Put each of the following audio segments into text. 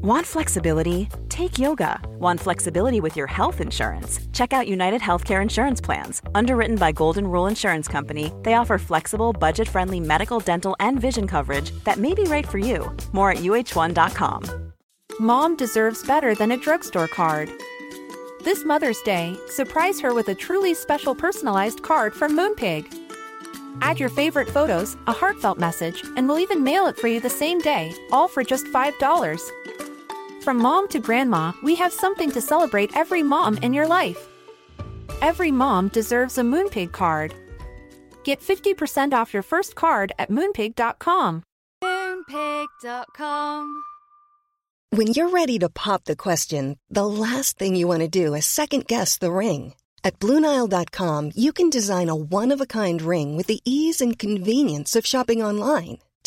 Want flexibility? Take yoga. Want flexibility with your health insurance? Check out United Healthcare Insurance Plans. Underwritten by Golden Rule Insurance Company, they offer flexible, budget friendly medical, dental, and vision coverage that may be right for you. More at uhone.com. Mom deserves better than a drugstore card. This Mother's Day, surprise her with a truly special personalized card from Moonpig. Add your favorite photos, a heartfelt message, and we'll even mail it for you the same day, all for just $5. From mom to grandma, we have something to celebrate every mom in your life. Every mom deserves a Moonpig card. Get 50% off your first card at moonpig.com. Moonpig.com. When you're ready to pop the question, the last thing you want to do is second guess the ring. At Bluenile.com, you can design a one of a kind ring with the ease and convenience of shopping online.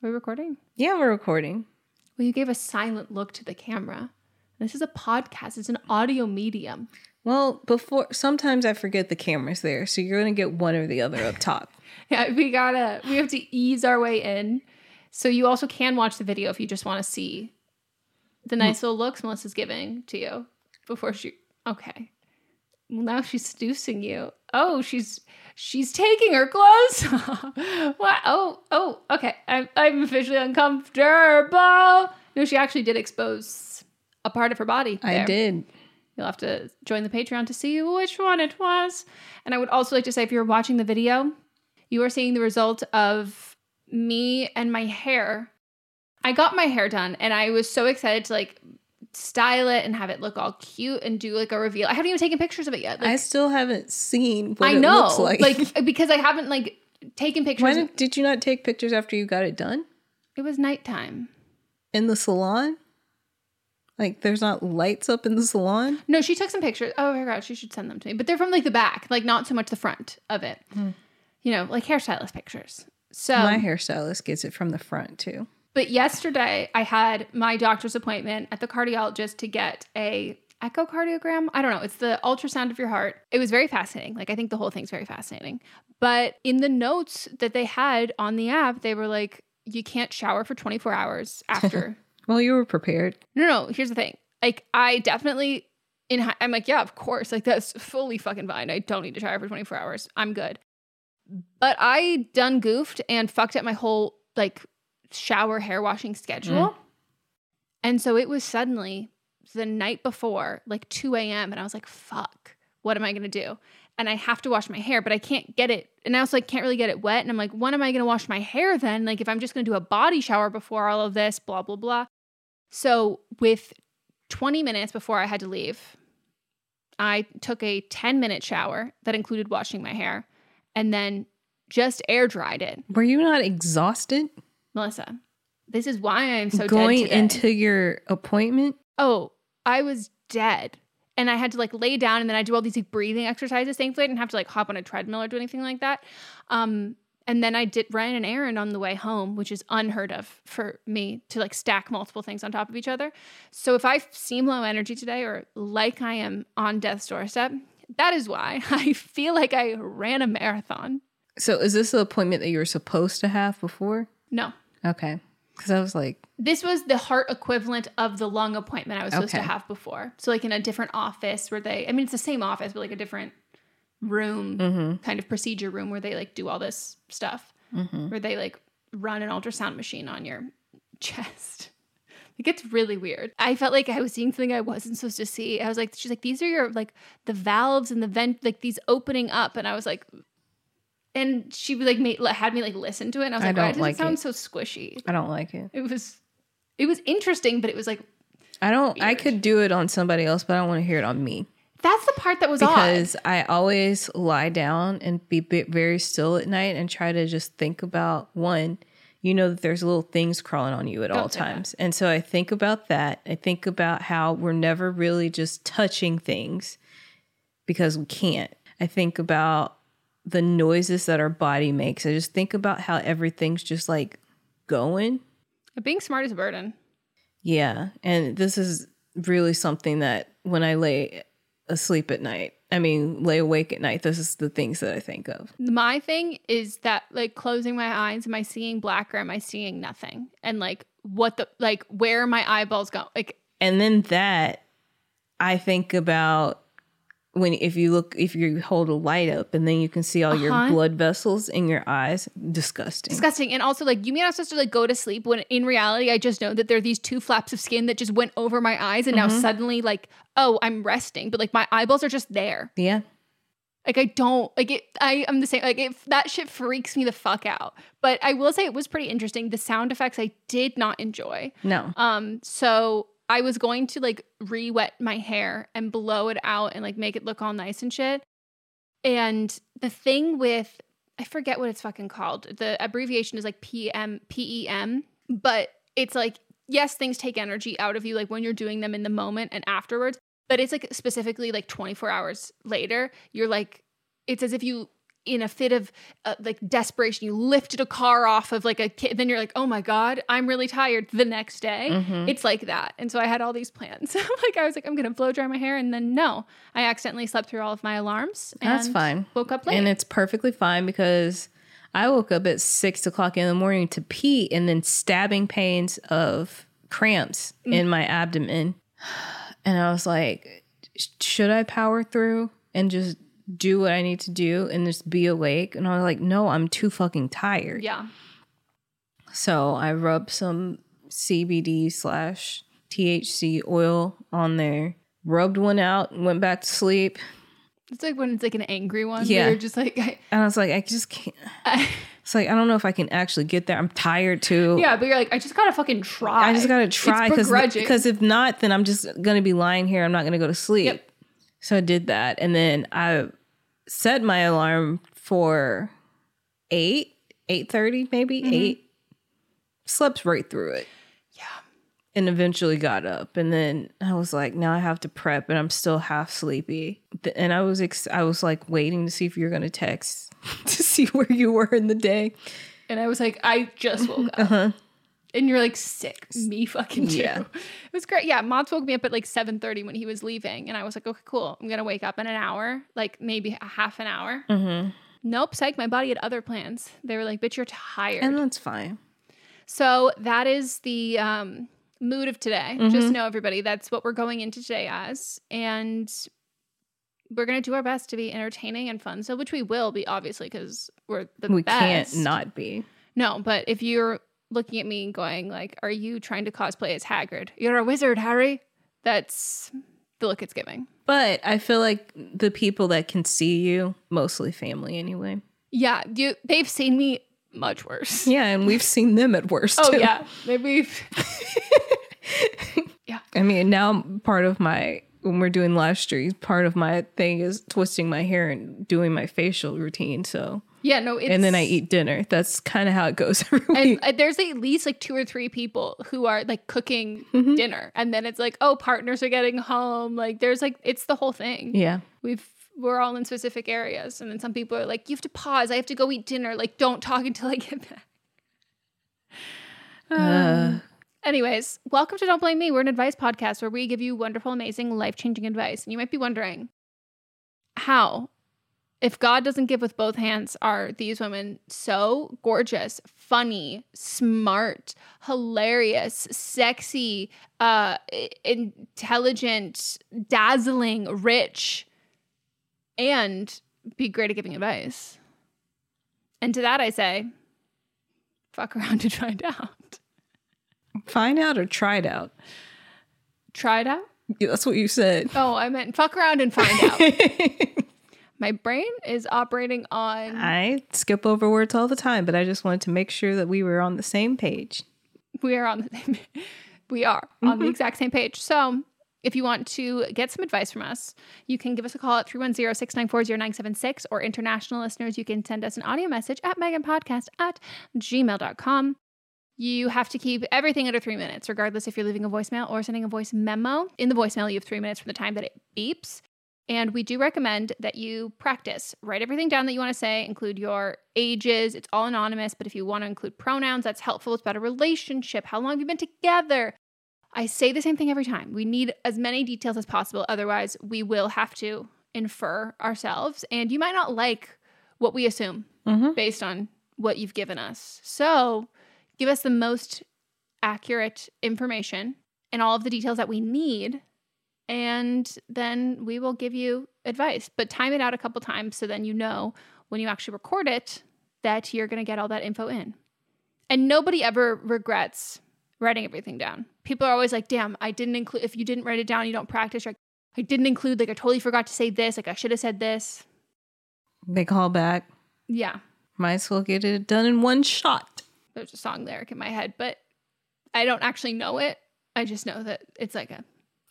We recording? Yeah, we're recording. Well, you gave a silent look to the camera. This is a podcast, it's an audio medium. Well, before sometimes I forget the camera's there, so you're gonna get one or the other up top. Yeah, we gotta, we have to ease our way in. So you also can watch the video if you just wanna see the nice mm. little looks Melissa's giving to you before she, okay. Well, now she's seducing you. Oh, she's she's taking her clothes. what? Oh, oh, okay. I'm I'm officially uncomfortable. No, she actually did expose a part of her body. I did. You'll have to join the Patreon to see which one it was. And I would also like to say if you're watching the video, you are seeing the result of me and my hair. I got my hair done and I was so excited to like style it and have it look all cute and do like a reveal. I haven't even taken pictures of it yet. Like, I still haven't seen what I it know, looks like. like because I haven't like taken pictures. Why did, did you not take pictures after you got it done it was nighttime. in the salon? Like, there's not lights up in the salon. No, she took some pictures. Oh my god, she should send them to me. But they're from like the back, like not so much the front of it. Hmm. You know, like hairstylist pictures. So My hairstylist gets it from the front too. But yesterday I had my doctor's appointment at the cardiologist to get a echocardiogram. I don't know. It's the ultrasound of your heart. It was very fascinating. Like I think the whole thing's very fascinating. But in the notes that they had on the app, they were like, you can't shower for 24 hours after. Well, you were prepared. no, no, here's the thing. Like I definitely in hi- I'm like, yeah, of course. Like that's fully fucking fine. I don't need to shower for 24 hours. I'm good. But I done goofed and fucked up my whole like shower hair washing mm. schedule. And so it was suddenly the night before, like 2 a.m. And I was like, fuck, what am I gonna do? and I have to wash my hair, but I can't get it. And I also like can't really get it wet. And I'm like, when am I going to wash my hair then? Like if I'm just going to do a body shower before all of this, blah blah blah. So with 20 minutes before I had to leave, I took a 10 minute shower that included washing my hair and then just air dried it. Were you not exhausted Melissa, this is why I'm so going into your appointment? oh, I was dead. And I had to like lay down and then I do all these like breathing exercises. Thankfully, I didn't have to like hop on a treadmill or do anything like that. Um, and then I did ran an errand on the way home, which is unheard of for me to like stack multiple things on top of each other. So if I seem low energy today or like I am on death's doorstep, that is why I feel like I ran a marathon. So is this the appointment that you were supposed to have before? No, Okay. Because I was like, This was the heart equivalent of the lung appointment I was supposed to have before. So like in a different office where they I mean it's the same office but like a different room Mm-hmm. kind of procedure room where they like do all this stuff. Mm-hmm. Where they like run an ultrasound machine on your chest. It gets really weird. I felt like I was seeing something I wasn't supposed to see. I was like, she's like, these are your like the valves and the vent, like these opening up, and I was like, and she like, made had me like listen to it, and I was I like, why don't does like it sound it. so squishy? I don't like it. It was it was interesting, but it was like I don't, I could do it on somebody else, but I don't want to hear it on me. that's the part that was because odd. I always lie down and be very still at night and try to just think about one. You know that there's little things crawling on you at all Don't that. times, and so I think about that. I think about how we're never really just touching things because we can't. I think about the noises that our body makes. I just think about how everything's just like going. Being smart is a burden. Yeah. And this is really something that when I lay asleep at night, I mean, lay awake at night, this is the things that I think of. My thing is that like closing my eyes, am I seeing black or am I seeing nothing? And like what the like where are my eyeballs go? Like And then that, I think about when if you look, if you hold a light up and then you can see all your Uh-huh. blood vessels in your eyes, disgusting. disgusting. And also like you mean I'm supposed to like go to sleep when in reality I just know that there are these two flaps of skin that just went over my eyes and now suddenly like, oh, I'm resting. But like my eyeballs are just there. Yeah. Like I don't like it. I am the same. Like it, that shit freaks me the fuck out. But I will say it was pretty interesting. The sound effects I did not enjoy. No. Um, so I was going to like re-wet my hair and blow it out and like make it look all nice and shit. And the thing with I forget what it's fucking called. The abbreviation is like PM PEM, but it's like yes, things take energy out of you like when you're doing them in the moment and afterwards, but it's like specifically like 24 hours later, you're like it's as if you in a fit of uh, like desperation you lifted a car off of like a kid then you're like oh my god i'm really tired the next day Mm-hmm. it's like that and so i had all these plans like i was like i'm gonna blow dry my hair and then no i accidentally slept through all of my alarms That's and fine. woke up late And it's perfectly fine because I woke up at six o'clock in the morning to pee and then stabbing pains of cramps in my abdomen. And I was like, should I power through and just do what I need to do and just be awake? And I was like, no, I'm too fucking tired. yeah So I rubbed some CBD slash THC oil on there, rubbed one out, went back to sleep. it's like when it's like an angry one Yeah. you're just like I, And I was like, I just can't. I, It's like I don't know if I can actually get there. I'm tired too. yeah but you're like i just gotta fucking try I just gotta try because because if not, then I'm just gonna be lying here. I'm not gonna go to sleep. Yep. So I did that, and then I set my alarm for eight, eight thirty, maybe mm-hmm. eight. Slept right through it. Yeah. And eventually got up, and then I was like, now I have to prep, and I'm still half sleepy. And I was ex- I was like waiting to see if you're gonna text to see where you were in the day. And I was like, I just woke uh-huh. up. And you're like sick. Me fucking too. Yeah. It was great. Yeah. Mods woke me up at like 7:30 when he was leaving. And I was like, okay, cool. I'm gonna wake up in an hour, like maybe a half an hour. Mm-hmm. Nope, psych. My body had other plans. They were like, bitch, you're tired. And that's fine. so that is the um mood of today. Mm-hmm. Just know everybody, that's what we're going into today as. And we're gonna do our best to be entertaining and fun. So which we will be obviously because we're the we best. can't not be. No, but if you're looking at me and going like, "Are you trying to cosplay as Hagrid? You're a wizard, Harry." That's the look it's giving. But I feel like the people that can see you, mostly family anyway. Yeah, you they've seen me much worse. Yeah, and we've seen them at worst. Oh too. yeah, maybe. yeah, I mean, now part of my when we're doing live streams, part of my thing is twisting my hair and doing my facial routine. So yeah, no, it's, and then I eat dinner. That's kind of how it goes every And week. uh, there's at least like two or three people who are like cooking Mm-hmm. dinner, and then it's like, oh, partners are getting home. Like there's like it's the whole thing. yeah. We've we're all in specific areas, and then some people are like, you have to pause. I have to go eat dinner. Like don't talk until I get back. Um, anyways, welcome to Don't Blame Me. We're an advice podcast where we give you wonderful, amazing, life changing advice. And you might be wondering, how, if God doesn't give with both hands, are these women so gorgeous, funny, smart, hilarious, sexy, uh, intelligent, dazzling, rich, and be great at giving advice? And to that I say, fuck around and find out. Find out or try it out. Try it out? Yeah, That's what you said. Oh, I meant fuck around and find out. My brain is operating on. I skip over words all the time, but I just wanted to make sure that we were on the same page. we are on the same. We are on the mm-hmm. exact same page. So, if you want to get some advice from us, you can give us a call at 310-694-0976 or international listeners, you can send us an audio message at meganpodcast at gmail.com. You have to keep everything under three minutes, regardless if you're leaving a voicemail or sending a voice memo. In the voicemail, you have three minutes from the time that it beeps. And we do recommend that you practice. Write everything down that you want to say, include your ages. It's all anonymous, but if you want to include pronouns, that's helpful. It's about a relationship. How long have you been together? I say the same thing every time. We need as many details as possible. Otherwise, we will have to infer ourselves. And you might not like what we assume Mhm. based on what you've given us. So give us the most accurate information and all of the details that we need. And then we will give you advice. But time it out a couple times so then you know when you actually record it that you're going to get all that info in. And nobody ever regrets writing everything down. People are always like, damn, I didn't include, if you didn't write it down, you don't practice. Like, I didn't include, like, I totally forgot to say this. Like, I should have said this. They call back. Yeah. Might as well get it done in one shot. There's a song lyric in my head, but I don't actually know it. I just know that it's like a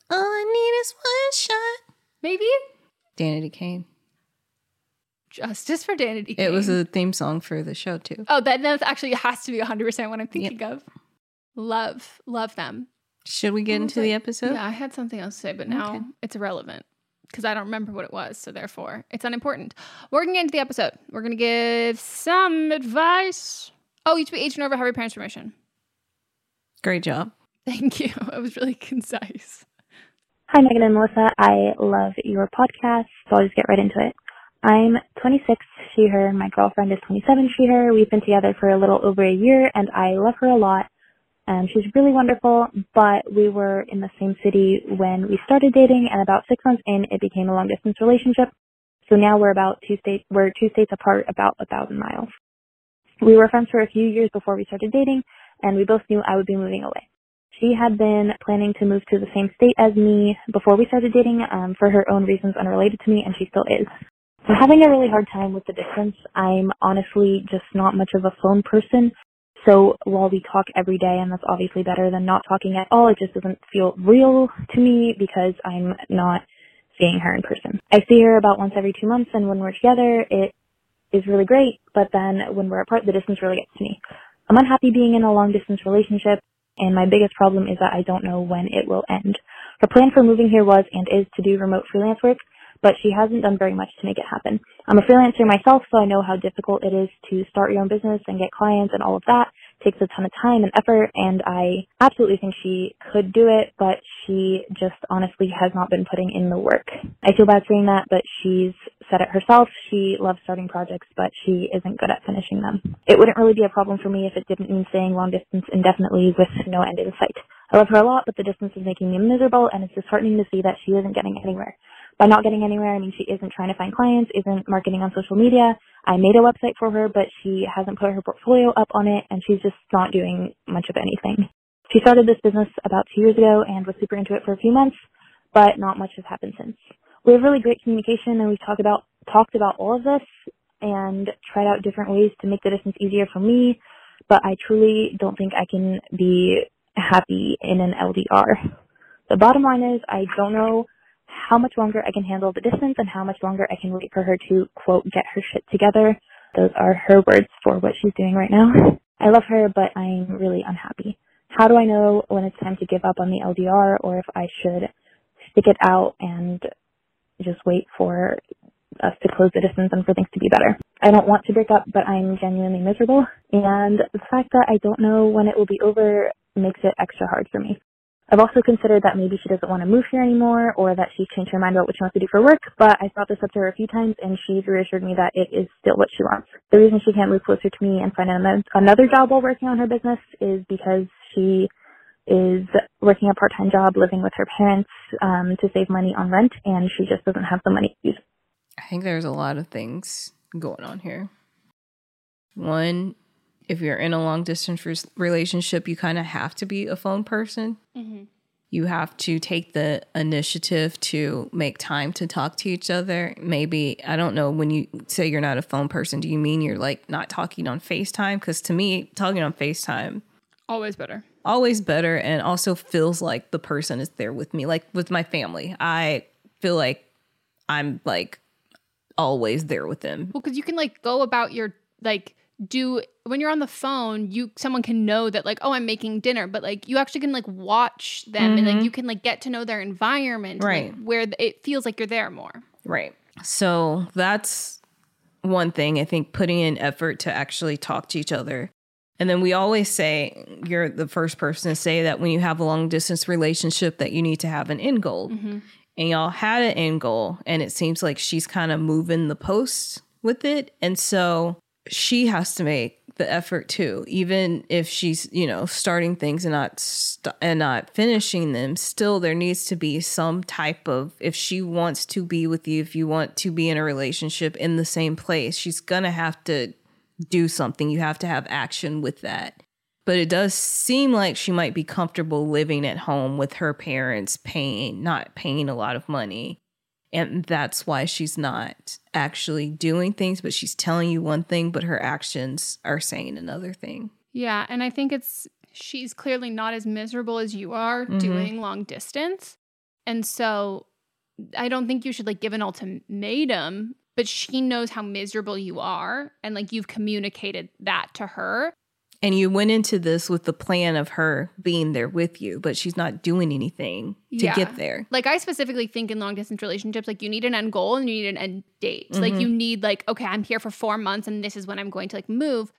All I need is one shot. maybe Danity Kane. justice for Danity. Kane. It was a theme song for the show too. oh that that's actually has to be 100 percent what I'm thinking of. Love, love them. Should we get What was into the episode? Yeah, I had something else to say, but now Okay. it's irrelevant because I don't remember what it was. So therefore, it's unimportant. We're gonna get into the episode. We're gonna give some advice. Oh, you to be agent over have your Parents Permission. Great job. Thank you. It was really concise. Hi, Megan and Melissa. I love your podcast, so I'll just get right into it. I'm 26, she, her. My girlfriend is 27, she, her. We've been together for a little over a year, and I love her a lot. Um, she's really wonderful, but we were in the same city when we started dating, and about six months in, it became a long distance relationship. So now we're about two states, we're two states apart, about a thousand miles. We were friends for a few years before we started dating, and we both knew I would be moving away. She had been planning to move to the same state as me before we started dating um, for her own reasons unrelated to me, and she still is. I'm having a really hard time with the distance. I'm honestly just not much of a phone person. So while we talk every day, and that's obviously better than not talking at all, it just doesn't feel real to me because I'm not seeing her in person. I see her about once every two months, and when we're together, it is really great. But then when we're apart, the distance really gets to me. I'm unhappy being in a long distance relationship and my biggest problem is that I don't know when it will end. Her plan for moving here was and is to do remote freelance work, but she hasn't done very much to make it happen. I'm a freelancer myself, so I know how difficult it is to start your own business and get clients and all of that. Takes a ton of time and effort, and I absolutely think she could do it, but she just honestly has not been putting in the work. I feel bad saying that, but she's said it herself. She loves starting projects, but she isn't good at finishing them. It wouldn't really be a problem for me if it didn't mean staying long distance indefinitely with no end in sight. I love her a lot, but the distance is making me miserable, and it's disheartening to see that she isn't getting anywhere. By not getting anywhere, I mean she isn't trying to find clients, isn't marketing on social media. I made a website for her, but she hasn't put her portfolio up on it, and she's just not doing much of anything. She started this business about two years ago and was super into it for a few months, but not much has happened since. We have really great communication and we've talked about talked about all of this and tried out different ways to make the distance easier for me, but I truly don't think I can be happy in an LDR. The bottom line is I don't know how much longer I can handle the distance and how much longer I can wait for her to quote get her shit together. Those are her words for what she's doing right now. I love her, but I'm really unhappy. How do I know when it's time to give up on the LDR or if I should stick it out and just wait for us to close the distance and for things to be better. I don't want to break up, but I'm genuinely miserable. And the fact that I don't know when it will be over makes it extra hard for me. I've also considered that maybe she doesn't want to move here anymore or that she's changed her mind about what she wants to do for work, but I brought this up to her a few times and she's reassured me that it is still what she wants. The reason she can't move closer to me and find another job while working on her business is because she is working a part-time job living with her parents um, to save money on rent and she just doesn't have the money to use. I think there's a lot of things going on here. One, if you're in a long distance relationship, you kind of have to be a phone person. Mm-hmm. You have to take the initiative to make time to talk to each other. Maybe, I don't know, when you say you're not a phone person, do you mean you're like not talking on FaceTime? Because to me, talking on FaceTime, always better. Always better. And also feels like the person is there with me. Like with my family, I feel like I'm like always there with them. Well, because you can like go about your like do when you're on the phone you someone can know that like oh i'm making dinner but like you actually can like watch them mm-hmm. and like mm-hmm. you can like get to know their environment right like, where it feels like you're there more right so that's one thing i think putting in effort to actually talk to each other and then we always say you're the first person to say that when you have a long distance relationship that you need to have an end goal mm-hmm. and y'all had an end goal and it seems like she's kind of moving the post with it and so she has to make the effort too even if she's you know starting things and not st- and not finishing them still there needs to be some type of if she wants to be with you if you want to be in a relationship in the same place she's gonna have to do something. You have to have action with that. But it does seem like she might be comfortable living at home with her parents paying not paying a lot of money and that's why she's not actually doing things, but she's telling you one thing, but her actions are saying another thing. Yeah. And I think it's, she's clearly not as miserable as you are mm-hmm. doing long distance. And so I don't think you should like give an ultimatum, but she knows how miserable you are. And like you've communicated that to her. And you went into this with the plan of her being there with you, but she's not doing anything to yeah. get there. Like I specifically think in long distance relationships, like you need an end goal and you need an end date. Mm-hmm. Like you need like, okay, I'm here for four months and this is when I'm going to like move.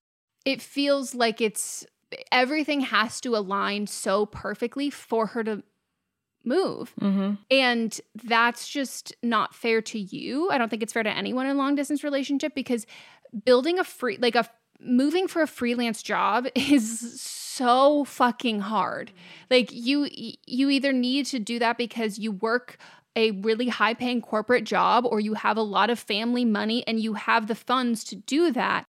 It feels like it's everything has to align so perfectly for her to move. Mm-hmm. And that's just not fair to you. I don't think it's fair to anyone in a long distance relationship because building a free like a moving for a freelance job is so fucking hard. Like you you either need to do that because you work a really high paying corporate job or you have a lot of family money and you have the funds to do that.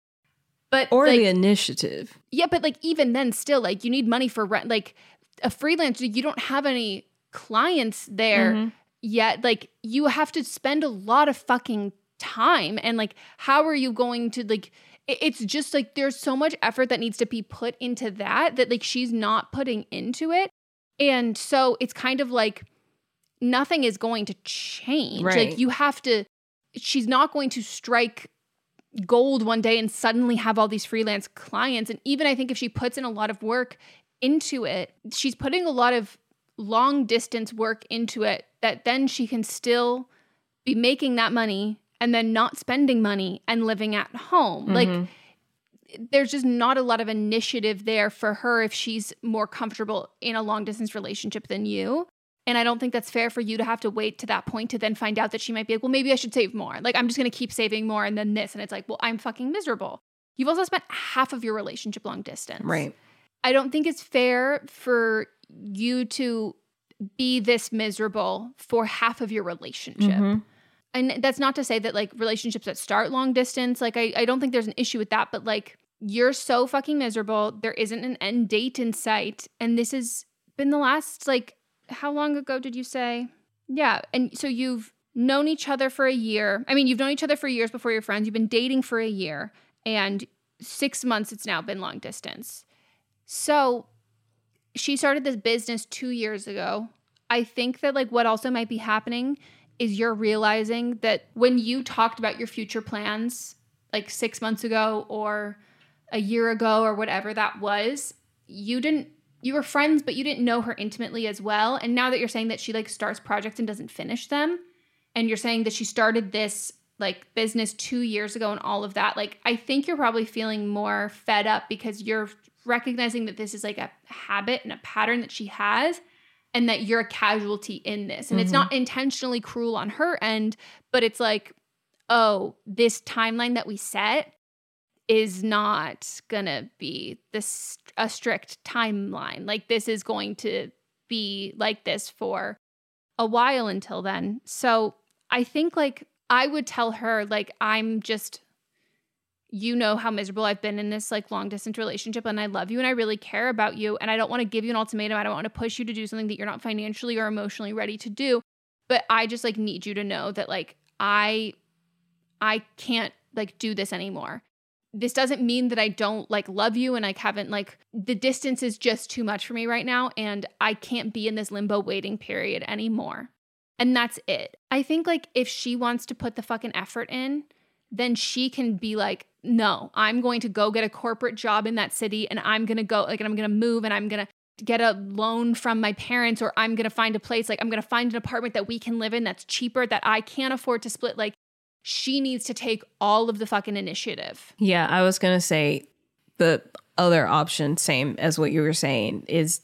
But or like, the initiative. Yeah, but like even then still like you need money for rent like a freelancer you don't have any clients there mm-hmm. yet like you have to spend a lot of fucking time and like how are you going to like it's just like there's so much effort that needs to be put into that that like she's not putting into it. And so it's kind of like nothing is going to change. Right. Like you have to she's not going to strike gold one day and suddenly have all these freelance clients and even I think if she puts in a lot of work into it, she's putting a lot of long distance work into it that then she can still be making that money and then not spending money and living at home. Mm-hmm. Like there's just not a lot of initiative there for her if she's more comfortable in a long distance relationship than you. And I don't think that's fair for you to have to wait to that point to then find out that she might be like, well, maybe I should save more. Like, I'm just going to keep saving more and then this. And it's like, well, I'm fucking miserable. You've also spent half of your relationship long distance. Right. I don't think it's fair for you to be this miserable for half of your relationship. Mm-hmm and that's not to say that like relationships that start long distance, like I, I don't think there's an issue with that, but like you're so fucking miserable. There isn't an end date in sight. And this has been the last like how long ago did you say? Yeah. And so you've known each other for a year. I mean, you've known each other for years before you're friends. You've been dating for a year, and six months it's now been long distance. So she started this business two years ago. I think that, like, what also might be happening is you're realizing that when you talked about your future plans, like six months ago or a year ago or whatever that was, you didn't you were friends but you didn't know her intimately as well. And now that you're saying that she like starts projects and doesn't finish them and you're saying that she started this like business 2 years ago and all of that like I think you're probably feeling more fed up because you're recognizing that this is like a habit and a pattern that she has and that you're a casualty in this and mm-hmm. it's not intentionally cruel on her end but it's like oh this timeline that we set is not gonna be this a strict timeline. Like this is going to be like this for a while until then. So I think like I would tell her like I'm just you know how miserable I've been in this like long distance relationship and I love you and I really care about you and I don't want to give you an ultimatum. I don't want to push you to do something that you're not financially or emotionally ready to do. But I just like need you to know that like I I can't like do this anymore this doesn't mean that I don't like love you and I haven't like the distance is just too much for me right now and I can't be in this limbo waiting period anymore. And that's it. I think like if she wants to put the fucking effort in, then she can be like, no, I'm going to go get a corporate job in that city and I'm going to go like and I'm going to move and I'm going to get a loan from my parents or I'm going to find a place like I'm going to find an apartment that we can live in that's cheaper that I can't afford to split like she needs to take all of the fucking initiative. Yeah, I was going to say the other option, same as what you were saying, is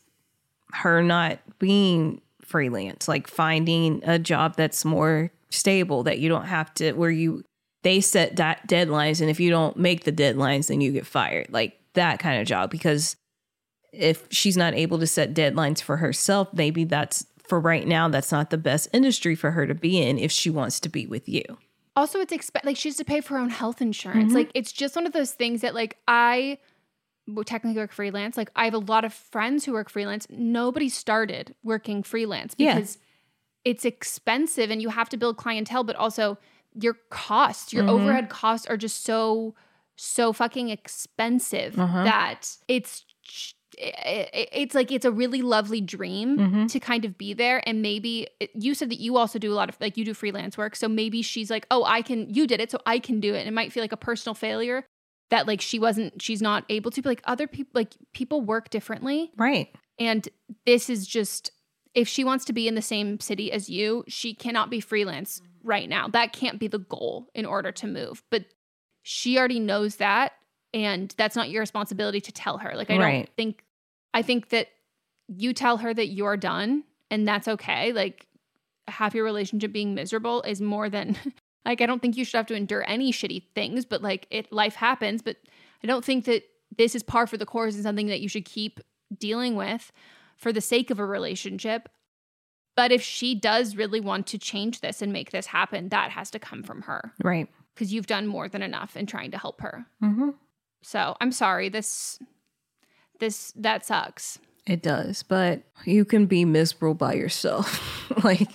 her not being freelance, like finding a job that's more stable that you don't have to, where you, they set that deadlines. And if you don't make the deadlines, then you get fired. Like that kind of job. Because if she's not able to set deadlines for herself, maybe that's for right now, that's not the best industry for her to be in if she wants to be with you also it's expect like she has to pay for her own health insurance. Mm-hmm. Like it's just one of those things that like I technically work freelance. Like I have a lot of friends who work freelance. Nobody started working freelance because yeah. it's expensive and you have to build clientele, but also your costs, your mm-hmm. overhead costs are just so so fucking expensive uh-huh. that it's it's like it's a really lovely dream mm-hmm. to kind of be there and maybe you said that you also do a lot of like you do freelance work so maybe she's like oh i can you did it so i can do it and it might feel like a personal failure that like she wasn't she's not able to but like other people like people work differently right and this is just if she wants to be in the same city as you she cannot be freelance mm-hmm. right now that can't be the goal in order to move but she already knows that and that's not your responsibility to tell her. Like I right. don't think I think that you tell her that you're done and that's okay. Like half your relationship being miserable is more than like I don't think you should have to endure any shitty things, but like it life happens, but I don't think that this is par for the course and something that you should keep dealing with for the sake of a relationship. But if she does really want to change this and make this happen, that has to come from her. Right. Because you've done more than enough in trying to help her. Mm-hmm. So I'm sorry. This, this, that sucks. It does, but you can be miserable by yourself. like,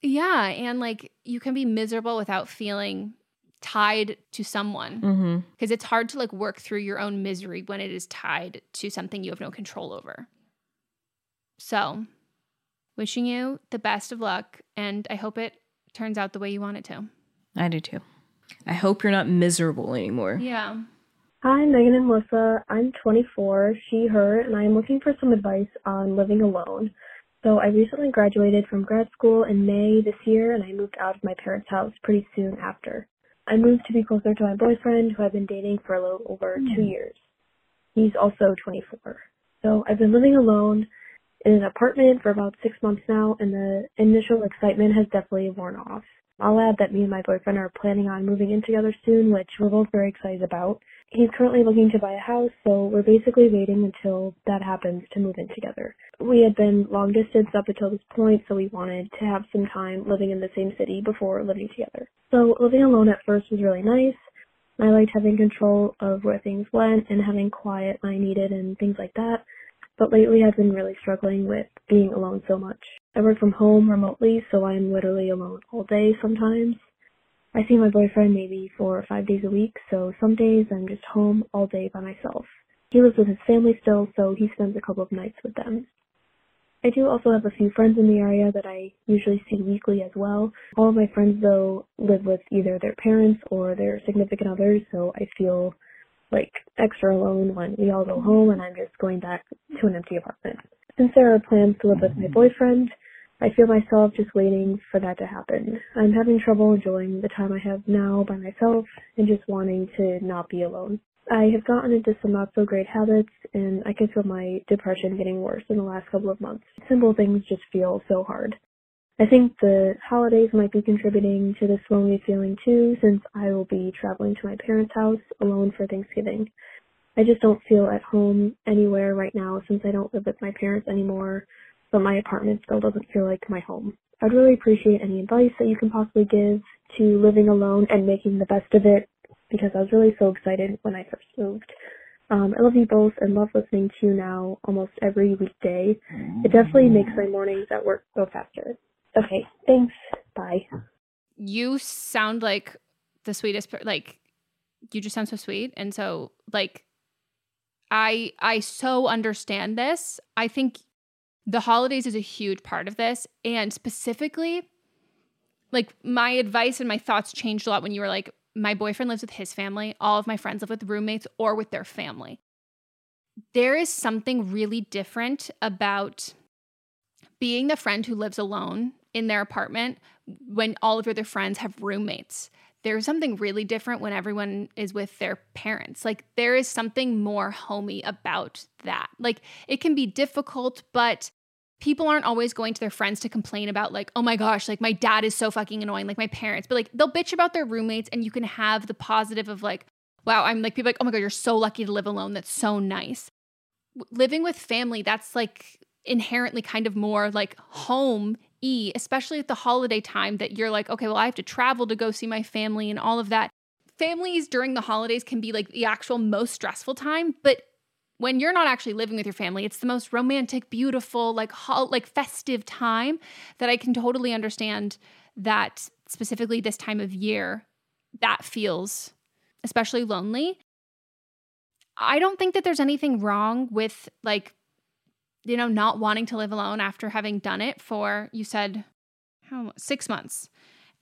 yeah. And like, you can be miserable without feeling tied to someone because mm-hmm. it's hard to like work through your own misery when it is tied to something you have no control over. So, wishing you the best of luck, and I hope it turns out the way you want it to. I do too. I hope you're not miserable anymore. Yeah. Hi, Megan and Melissa. I'm 24, she, her, and I am looking for some advice on living alone. So I recently graduated from grad school in May this year, and I moved out of my parents' house pretty soon after. I moved to be closer to my boyfriend, who I've been dating for a little over mm. two years. He's also 24. So I've been living alone in an apartment for about six months now, and the initial excitement has definitely worn off. I'll add that me and my boyfriend are planning on moving in together soon, which we're both very excited about. He's currently looking to buy a house, so we're basically waiting until that happens to move in together. We had been long distance up until this point, so we wanted to have some time living in the same city before living together. So living alone at first was really nice. I liked having control of where things went and having quiet when I needed and things like that. But lately I've been really struggling with being alone so much. I work from home remotely, so I'm literally alone all day sometimes. I see my boyfriend maybe four or five days a week, so some days I'm just home all day by myself. He lives with his family still, so he spends a couple of nights with them. I do also have a few friends in the area that I usually see weekly as well. All of my friends, though, live with either their parents or their significant others, so I feel like extra alone when we all go home and I'm just going back to an empty apartment. Since there are plans to live with my boyfriend, I feel myself just waiting for that to happen. I'm having trouble enjoying the time I have now by myself and just wanting to not be alone. I have gotten into some not so great habits and I can feel my depression getting worse in the last couple of months. Simple things just feel so hard. I think the holidays might be contributing to this lonely feeling too since I will be traveling to my parents' house alone for Thanksgiving. I just don't feel at home anywhere right now since I don't live with my parents anymore, but my apartment still doesn't feel like my home. I'd really appreciate any advice that you can possibly give to living alone and making the best of it because I was really so excited when I first moved. Um, I love you both and love listening to you now almost every weekday. It definitely makes my mornings at work go faster. Okay, thanks. Bye. You sound like the sweetest, per- like you just sound so sweet, and so like I I so understand this. I think the holidays is a huge part of this, and specifically, like my advice and my thoughts changed a lot when you were like my boyfriend lives with his family, all of my friends live with roommates or with their family. There is something really different about being the friend who lives alone in their apartment when all of your other friends have roommates. There's something really different when everyone is with their parents. Like, there is something more homey about that. Like, it can be difficult, but people aren't always going to their friends to complain about like oh my gosh like my dad is so fucking annoying like my parents but like they'll bitch about their roommates and you can have the positive of like wow i'm like people like oh my god you're so lucky to live alone that's so nice living with family that's like inherently kind of more like home e especially at the holiday time that you're like okay well i have to travel to go see my family and all of that families during the holidays can be like the actual most stressful time but when you're not actually living with your family, it's the most romantic, beautiful, like ho- like festive time that I can totally understand that specifically this time of year that feels especially lonely. I don't think that there's anything wrong with like you know not wanting to live alone after having done it for you said how 6 months.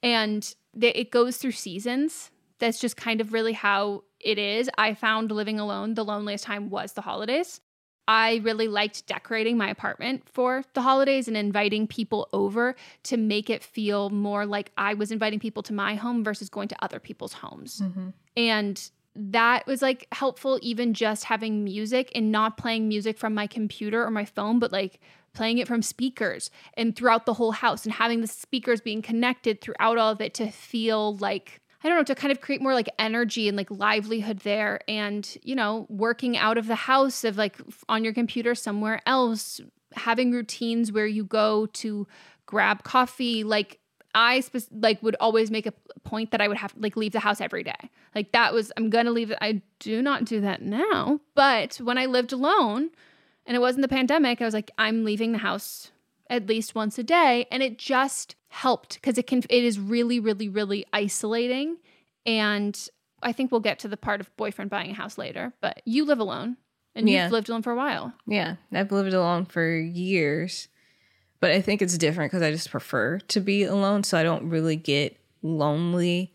And it goes through seasons. That's just kind of really how it is. I found living alone the loneliest time was the holidays. I really liked decorating my apartment for the holidays and inviting people over to make it feel more like I was inviting people to my home versus going to other people's homes. Mm-hmm. And that was like helpful, even just having music and not playing music from my computer or my phone, but like playing it from speakers and throughout the whole house and having the speakers being connected throughout all of it to feel like I don't know, to kind of create more like energy and like livelihood there. And, you know, working out of the house of like on your computer somewhere else, having routines where you go to grab coffee. Like, I spe- like would always make a point that I would have like leave the house every day. Like that was I'm gonna leave it. I do not do that now. But when I lived alone and it wasn't the pandemic, I was like, I'm leaving the house at least once a day. And it just helped because it can it is really really really isolating and i think we'll get to the part of boyfriend buying a house later but you live alone and you've lived alone for a while yeah i've lived alone for years but i think it's different because i just prefer to be alone so i don't really get lonely.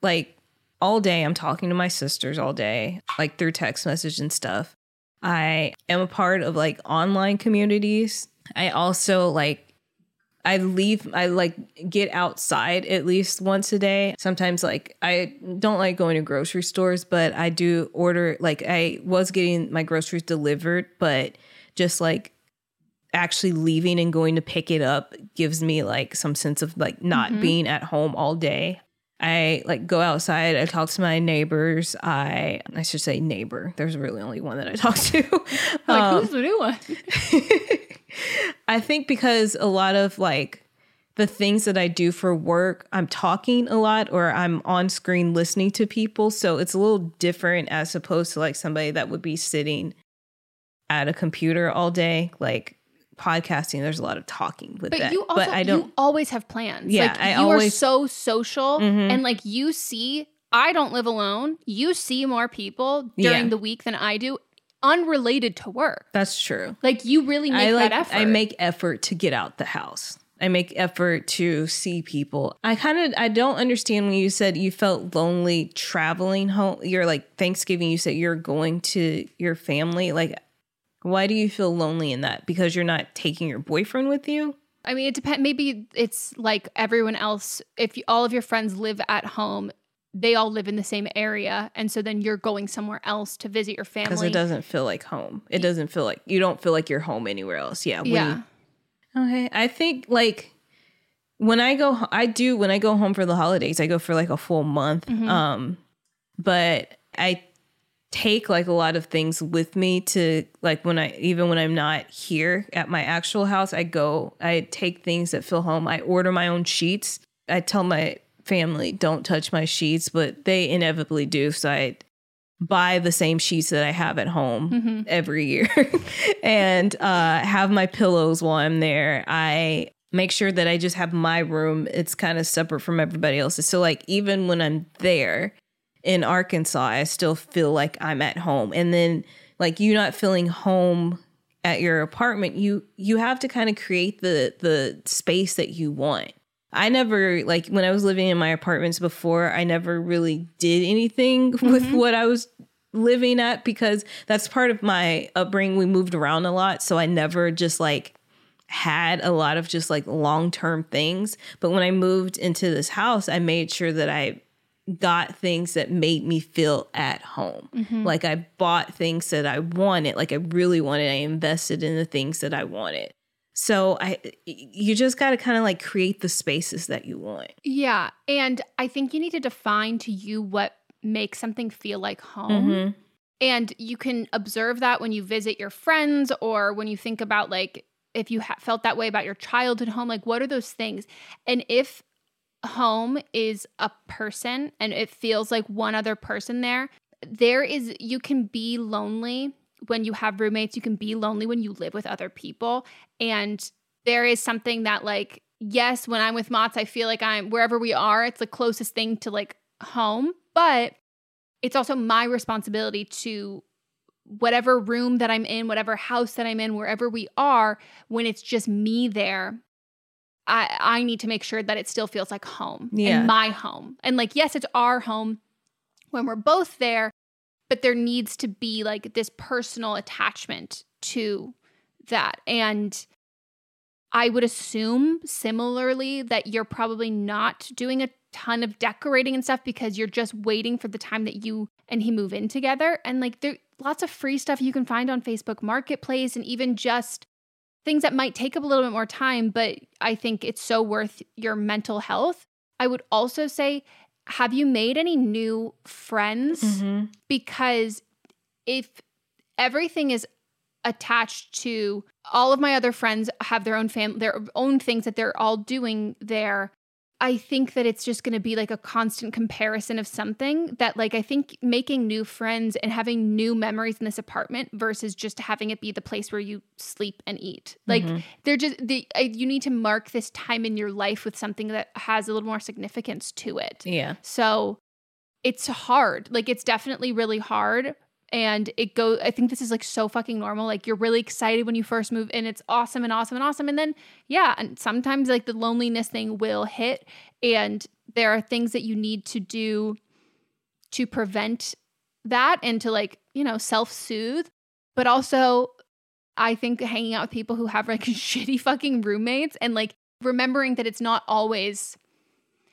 Like all day i'm talking to my sisters all day like through text message and stuff. I am a part of like online communities. I also like I leave, I like get outside at least once a day. Sometimes, like, I don't like going to grocery stores, but I do order, like, I was getting my groceries delivered, but just like actually leaving and going to pick it up gives me like some sense of like not mm-hmm. being at home all day. I like go outside, I talk to my neighbors. I I should say neighbor. There's really only one that I talk to. like um, who's the new one? I think because a lot of like the things that I do for work, I'm talking a lot or I'm on screen listening to people. So it's a little different as opposed to like somebody that would be sitting at a computer all day. Like podcasting, there's a lot of talking with But that. you also but I don't. you always have plans. Yeah, like, I you are always- so social Mhm. and like you see I don't live alone. You see more people during Yeah. the week than I do unrelated to work. that's true. Like you really make I like. that effort. I make effort to get out the house. I make effort to see people. I kind of I don't understand when you said you felt lonely traveling home. You're like Thanksgiving. You said you're going to your family. Like, why do you feel lonely in that? Because you're not taking your boyfriend with you. I mean, it depends. Maybe it's like everyone else. If you, all of your friends live at home, they all live in the same area, and so then you're going somewhere else to visit your family. Because it doesn't feel like home. It doesn't feel like you don't feel like you're home anywhere else. Yeah. Yeah. you- Okay. I think like when I go, I do when I go home for the holidays, I go for like a full month. Mhm. Um, but I take like a lot of things with me to like when I even when I'm not here at my actual house, I go, I take things that feel home. I order my own sheets. I tell my family don't touch my sheets, but they inevitably do. So I buy the same sheets that I have at home Mhm. every year and uh, have my pillows while I'm there. I make sure that I just have my room. It's kind of separate from everybody else's. So, like, even when I'm there in Arkansas, I still feel like I'm at home. And then, like, you not feeling home at your apartment, you you have to kind of create the the space that you want. I never like when I was living in my apartments before, I never really did anything with mm-hmm. what I was living at because that's part of my upbringing. We moved around a lot, so I never just like had a lot of just like long-term things. But when I moved into this house, I made sure that I got things that made me feel at home. Mhm. Like I bought things that I wanted, like I really wanted. I invested in the things that I wanted. So I you just got to kind of like create the spaces that you want. Yeah. And I think you need to define to you what makes something feel like home. Mhm. And you can observe that when you visit your friends or when you think about like if you ha- felt that way about your childhood home, like what are those things? And if home is a person and it feels like one other person there, there is, you can be lonely when you have roommates, you can be lonely when you live with other people. And there is something that, like, yes, when I'm with Mott's, I feel like I'm wherever we are, it's the closest thing to like home, but it's also my responsibility to whatever room that I'm in, whatever house that I'm in, wherever we are, when it's just me there, I I need to make sure that it still feels like home Yeah. and my home. And like yes, it's our home when we're both there, but there needs to be like this personal attachment to that. And I would assume similarly that you're probably not doing a ton of decorating and stuff because you're just waiting for the time that you and he move in together. And like there lots of free stuff you can find on Facebook Marketplace and even just things that might take up a little bit more time, but I think it's so worth your mental health. I would also say, have you made any new friends? Mm-hmm. Because if everything is attached to all of my other friends have their own fam their own things that they're all doing there i think that it's just going to be like a constant comparison of something that like i think making new friends and having new memories in this apartment versus just having it be the place where you sleep and eat like Mhm. they're just the I- you need to mark this time in your life with something that has a little more significance to it Yeah. so it's hard. Like it's definitely really hard. And it goes, I think this is like so fucking normal. Like you're really excited when you first move and it's awesome and awesome and awesome. And then, yeah, and sometimes like the loneliness thing will hit. And there are things that you need to do to prevent that and to like, you know, self soothe. But also, I think hanging out with people who have like shitty fucking roommates and like remembering that it's not always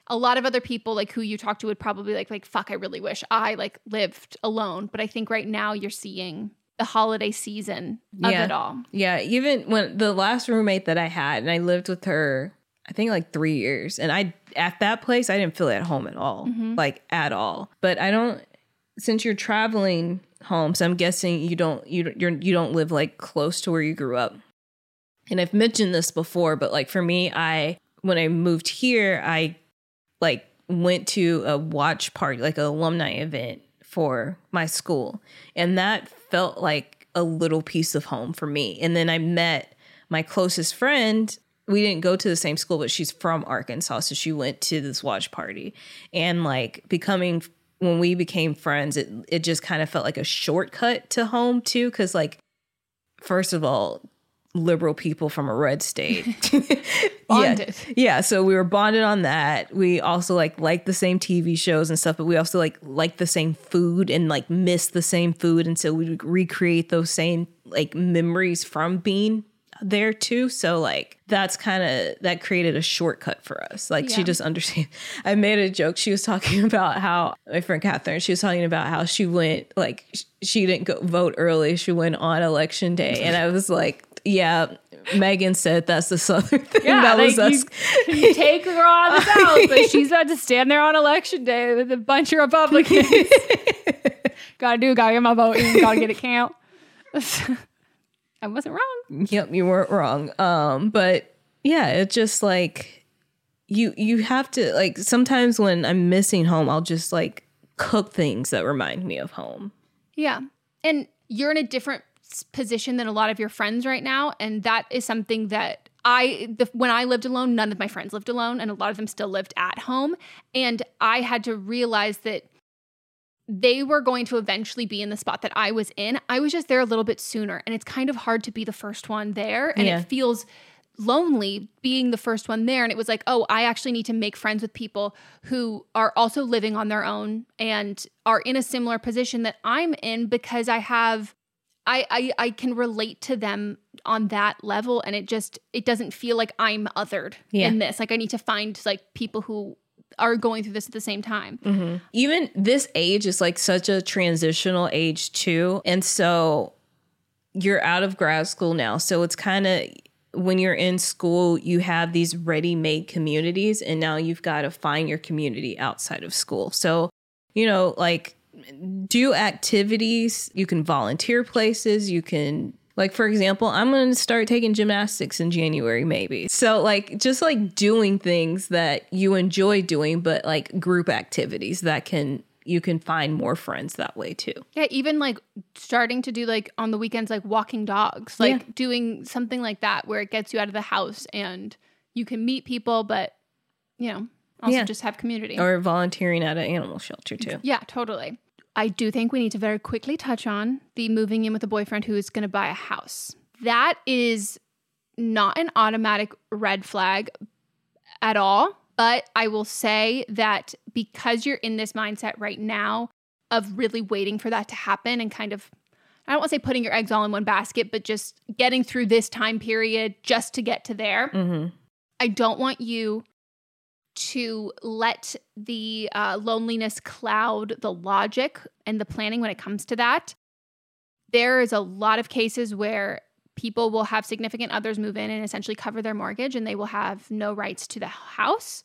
a lot of other people like who you talk to would probably like like fuck I really wish I like lived alone but I think right now you're seeing the holiday season of Yeah. it all Yeah, even when the last roommate that I had, and I lived with her, I think like three years, and I at that place I didn't feel at home at all, Mhm. like at all. But I don't. Since you're traveling home, so I'm guessing you don't you don't- you're you don't live like close to where you grew up. And I've mentioned this before, but like for me, I when I moved here, I like went to a watch party, like an alumni event for my school. And that felt like a little piece of home for me. And then I met my closest friend, we didn't go to the same school, but she's from Arkansas. So she went to this watch party. And like becoming, when we became friends, it, it just kind of felt like a shortcut to home too. Cause like, first of all, liberal people from a red state. Bonded. Yeah. yeah. So we were bonded on that. We also like like the same TV shows and stuff, but we also like like the same food and like miss the same food. And so we would recreate those same like memories from being there too. So like that's kind of that created a shortcut for us. Like she just understand. I made a joke. She was talking about how my friend Catherine. She was talking about how she went like she didn't go vote early. She went on election day, and I was like, yeah. Megan said that's the southern thing. Yeah, that was like, us. You, you take her on the south, but she's about to stand there on election day with a bunch of Republicans. gotta do, gotta get my vote in, gotta get it count. I wasn't wrong. Yep, you weren't wrong. Um, but yeah, it's just like you you have to like sometimes when I'm missing home, I'll just like cook things that remind me of home. Yeah. And you're in a different position than a lot of your friends right now. And that is something that I, the, when I lived alone, none of my friends lived alone, and a lot of them still lived at home. And I had to realize that they were going to eventually be in the spot that I was in. I was just there a little bit sooner. And it's kind of hard to be the first one there. And Yeah. it feels lonely being the first one there. And it was like, oh, I actually need to make friends with people who are also living on their own and are in a similar position that I'm in because I have I, I I can relate to them on that level and it just it doesn't feel like I'm othered Yeah. in this. Like I need to find like people who are going through this at the same time. Mm-hmm. Even this age is like such a transitional age too. And so you're out of grad school now. So it's kind of when you're in school, you have these ready made communities, and now you've got to find your community outside of school. So, you know, like do activities, you can volunteer places, you can. Like for example, I'm going to start taking gymnastics in January maybe. So like just like doing things that you enjoy doing but like group activities that can you can find more friends that way too. Yeah, even like starting to do like on the weekends, like walking dogs, like Yeah. doing something like that where it gets you out of the house and you can meet people, but you know, also Yeah. just have community. Or volunteering at an animal shelter too. yeah, totally. I do think we need to very quickly touch on the moving in with a boyfriend who is going to buy a house. That is not an automatic red flag at all. But I will say that because you're in this mindset right now of really waiting for that to happen and kind of, I don't want to say putting your eggs all in one basket, but just getting through this time period just to get to there. Mm-hmm. I don't want you to let the uh, loneliness cloud the logic and the planning when it comes to that. There is a lot of cases where people will have significant others move in and essentially cover their mortgage and they will have no rights to the house.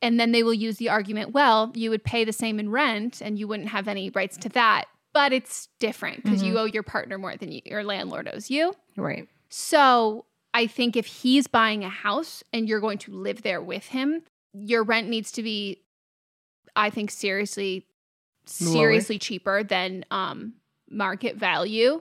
And then they will use the argument, well, you would pay the same in rent and you wouldn't have any rights to that. But it's different because you owe your partner more than you, your landlord owes you. Right. So I think if he's buying a house and you're going to live there with him, your rent needs to be, I think, seriously, Lower. seriously cheaper than um, market value.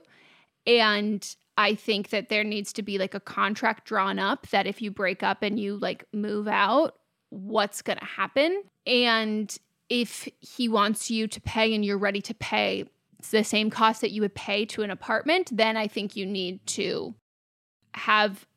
And I think that there needs to be like a contract drawn up that if you break up and you like move out, what's going to happen. And if he wants you to pay and you're ready to pay the same cost that you would pay to an apartment, then I think you need to have,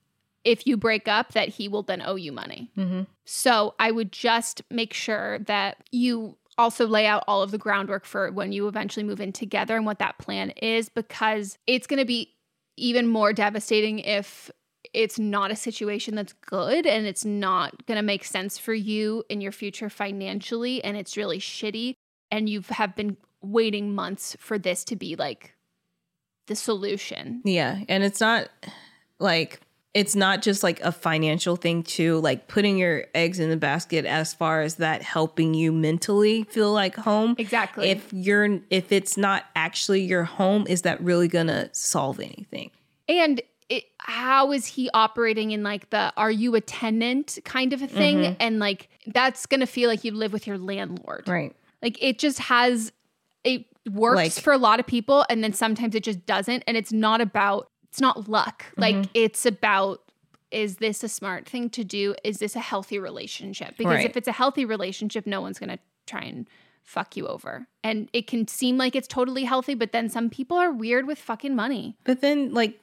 if you break up, that he will then owe you money. Mm-hmm. So I would just make sure that you also lay out all of the groundwork for when you eventually move in together and what that plan is, because it's going to be even more devastating if it's not a situation that's good and it's not going to make sense for you in your future financially and it's really shitty and you have been waiting months for this to be like the solution. Yeah. And it's not like it's not just like a financial thing too, like putting your eggs in the basket as far as that helping you mentally feel like home. Exactly. If you're if it's not actually your home, is that really gonna solve anything? And it, how is he operating in like the are you a tenant kind of a thing? Mhm. And like that's gonna feel like you live with your landlord. Right. Like it just has it works Like- for a lot of people and then sometimes it just doesn't. And it's not about it's not luck. Like Mhm. it's about is this a smart thing to do? Is this a healthy relationship? Because Right. if it's a healthy relationship, no one's going to try and fuck you over. And it can seem like it's totally healthy, but then some people are weird with fucking money. But then, like,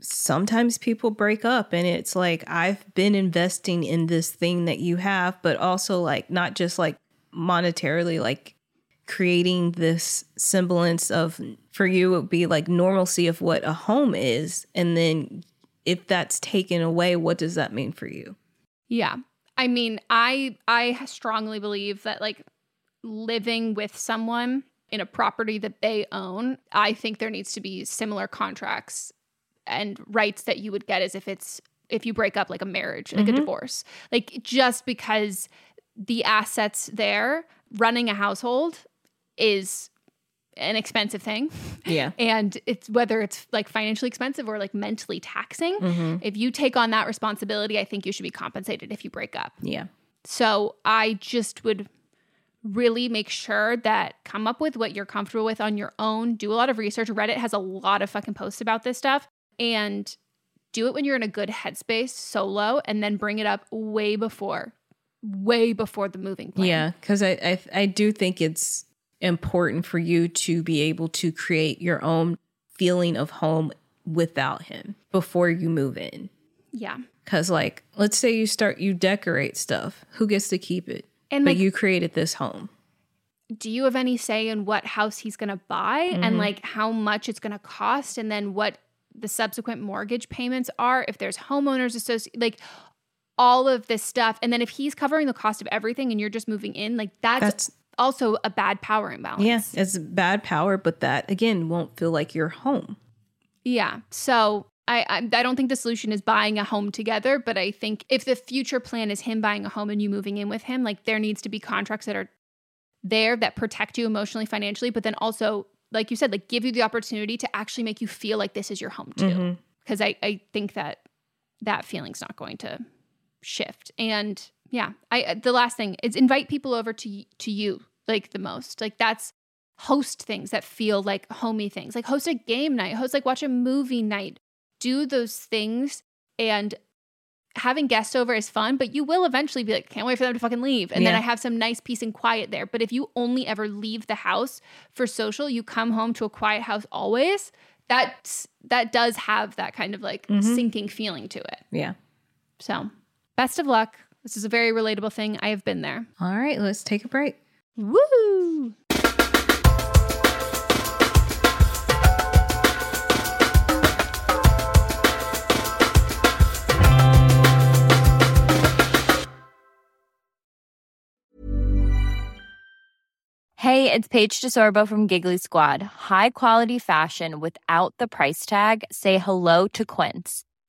sometimes people break up, and it's like, I've been investing in this thing that you have, but also, like, not just like monetarily, like, creating this semblance of, for you, it would be like normalcy of what a home is. And then if that's taken away, what does that mean for you? Yeah. I mean, I I strongly believe that like living with someone in a property that they own, I think there needs to be similar contracts and rights that you would get as if it's if you break up like a marriage, like a mm-hmm. divorce. Like just because the assets there running a household is an expensive thing Yeah. and it's whether it's like financially expensive or like mentally taxing Mm-hmm. if you take on that responsibility i think you should be compensated if you break up Yeah. so i just would really make sure that come up with what you're comfortable with on your own do a lot of research reddit has a lot of fucking posts about this stuff and do it when you're in a good headspace solo and then bring it up way before way before the moving plan Yeah, because I, I I do think it's important for you to be able to create your own feeling of home without him before you move in. yeah Because like, let's say you start you decorate stuff, who gets to keep it? and but like you created this home. do you have any say in what house he's going to buy Mm-hmm. and like how much it's going to cost and then what the subsequent mortgage payments are if there's homeowners associated like all of this stuff and then if he's covering the cost of everything and you're just moving in like that's, That's also a bad power imbalance yeah, it's bad power, but that again won't feel like your home. Yeah. So I, I I don't think the solution is buying a home together, but I think if the future plan is him buying a home and you moving in with him, like there needs to be contracts that are there that protect you emotionally, financially, but then also, like you said, like give you the opportunity to actually make you feel like this is your home too. Mm-hmm. Because I, I think that that feeling's not going to shift. And yeah, I uh, the last thing is invite people over to to you like the most. Like that's host things that feel like homey things. Like host a game night, host like watch a movie night. Do those things and having guests over is fun, but you will eventually be like, can't wait for them to fucking leave. And then I have some nice peace and quiet there. But if you only ever leave the house for social, you come home to a quiet house always, that's that does have that kind of like mm-hmm. sinking feeling to it. Yeah. So best of luck. This is a very relatable thing. I have been there. All right, let's take a break. Woo! Hey, it's Paige DeSorbo from Giggly Squad. High quality fashion without the price tag. Say hello to Quince.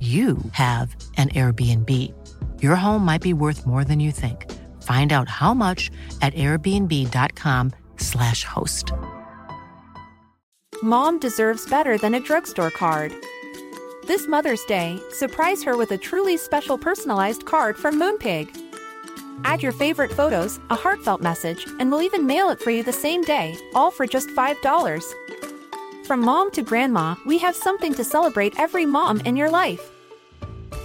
you have an Airbnb. Your home might be worth more than you think. Find out how much at airbnb.com/slash host. Mom deserves better than a drugstore card. This Mother's Day, surprise her with a truly special personalized card from Moonpig. Add your favorite photos, a heartfelt message, and we'll even mail it for you the same day, all for just $5. From mom to grandma, we have something to celebrate every mom in your life.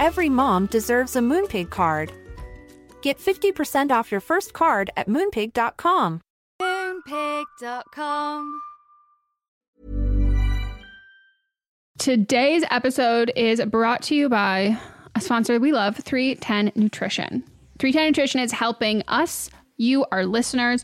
Every mom deserves a Moonpig card. Get 50% off your first card at moonpig.com. Moonpig.com. Today's episode is brought to you by a sponsor we love, 310 Nutrition. 310 Nutrition is helping us, you, our listeners,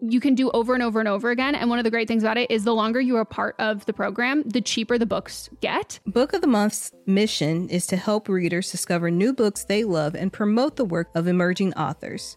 you can do over and over and over again. And one of the great things about it is the longer you are part of the program, the cheaper the books get. Book of the Month's mission is to help readers discover new books they love and promote the work of emerging authors.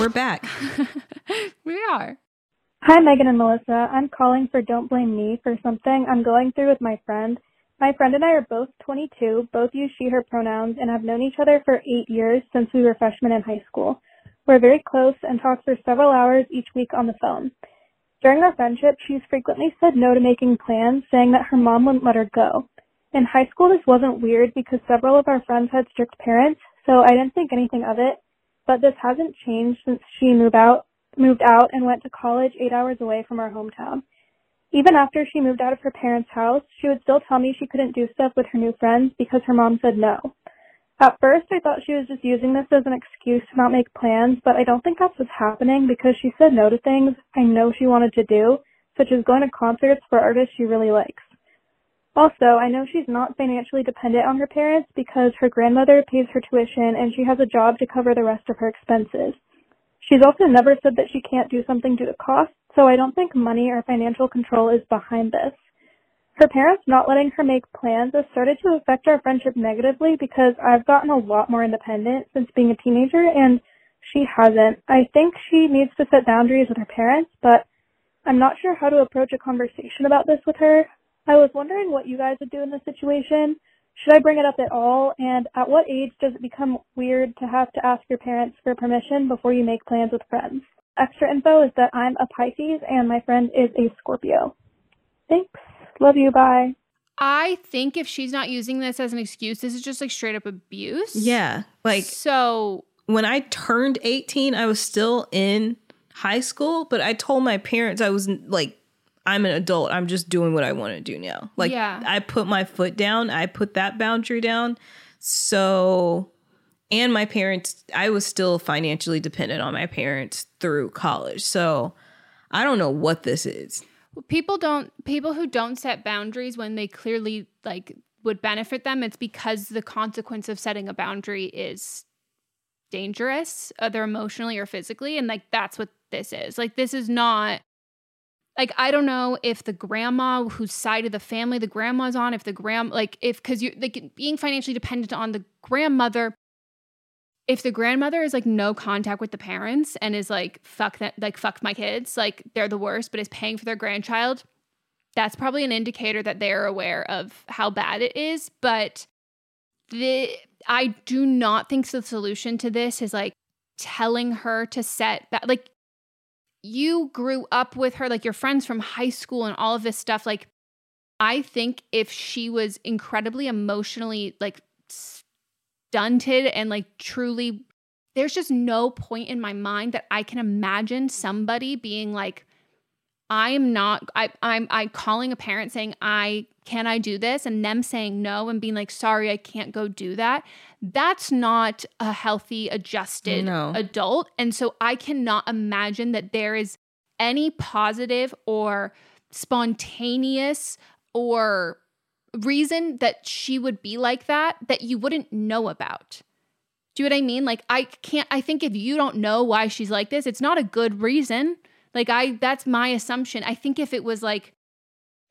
We're back. we are. Hi, Megan and Melissa. I'm calling for Don't Blame Me for something I'm going through with my friend. My friend and I are both 22, both use she, her pronouns, and have known each other for eight years since we were freshmen in high school. We're very close and talk for several hours each week on the phone. During our friendship, she's frequently said no to making plans, saying that her mom wouldn't let her go. In high school, this wasn't weird because several of our friends had strict parents, so I didn't think anything of it but this hasn't changed since she moved out, moved out and went to college eight hours away from our hometown. Even after she moved out of her parents' house, she would still tell me she couldn't do stuff with her new friends because her mom said no. At first, I thought she was just using this as an excuse to not make plans, but I don't think that's what's happening because she said no to things I know she wanted to do, such as going to concerts for artists she really likes. Also, I know she's not financially dependent on her parents because her grandmother pays her tuition and she has a job to cover the rest of her expenses. She's also never said that she can't do something due to cost, so I don't think money or financial control is behind this. Her parents not letting her make plans has started to affect our friendship negatively because I've gotten a lot more independent since being a teenager and she hasn't. I think she needs to set boundaries with her parents, but I'm not sure how to approach a conversation about this with her. I was wondering what you guys would do in this situation. Should I bring it up at all? And at what age does it become weird to have to ask your parents for permission before you make plans with friends? Extra info is that I'm a Pisces and my friend is a Scorpio. Thanks. Love you. Bye. I think if she's not using this as an excuse, this is just like straight up abuse. Yeah. Like, so when I turned 18, I was still in high school, but I told my parents I was like I'm an adult. I'm just doing what I want to do now. Like yeah. I put my foot down. I put that boundary down. So and my parents I was still financially dependent on my parents through college. So I don't know what this is. People don't people who don't set boundaries when they clearly like would benefit them, it's because the consequence of setting a boundary is dangerous, uh, either emotionally or physically. And like that's what this is. Like this is not like I don't know if the grandma whose side of the family the grandma's on, if the grand like if because you're like being financially dependent on the grandmother. If the grandmother is like no contact with the parents and is like fuck that like fuck my kids, like they're the worst, but is paying for their grandchild, that's probably an indicator that they're aware of how bad it is. But the I do not think the solution to this is like telling her to set that like you grew up with her, like your friends from high school and all of this stuff. Like, I think if she was incredibly emotionally like stunted and like truly, there's just no point in my mind that I can imagine somebody being like, I am not I I'm I calling a parent saying I can I do this and them saying no and being like sorry I can't go do that. That's not a healthy adjusted No. adult. And so I cannot imagine that there is any positive or spontaneous or reason that she would be like that that you wouldn't know about. Do you know what I mean? Like I can't I think if you don't know why she's like this, it's not a good reason. Like I that's my assumption. I think if it was like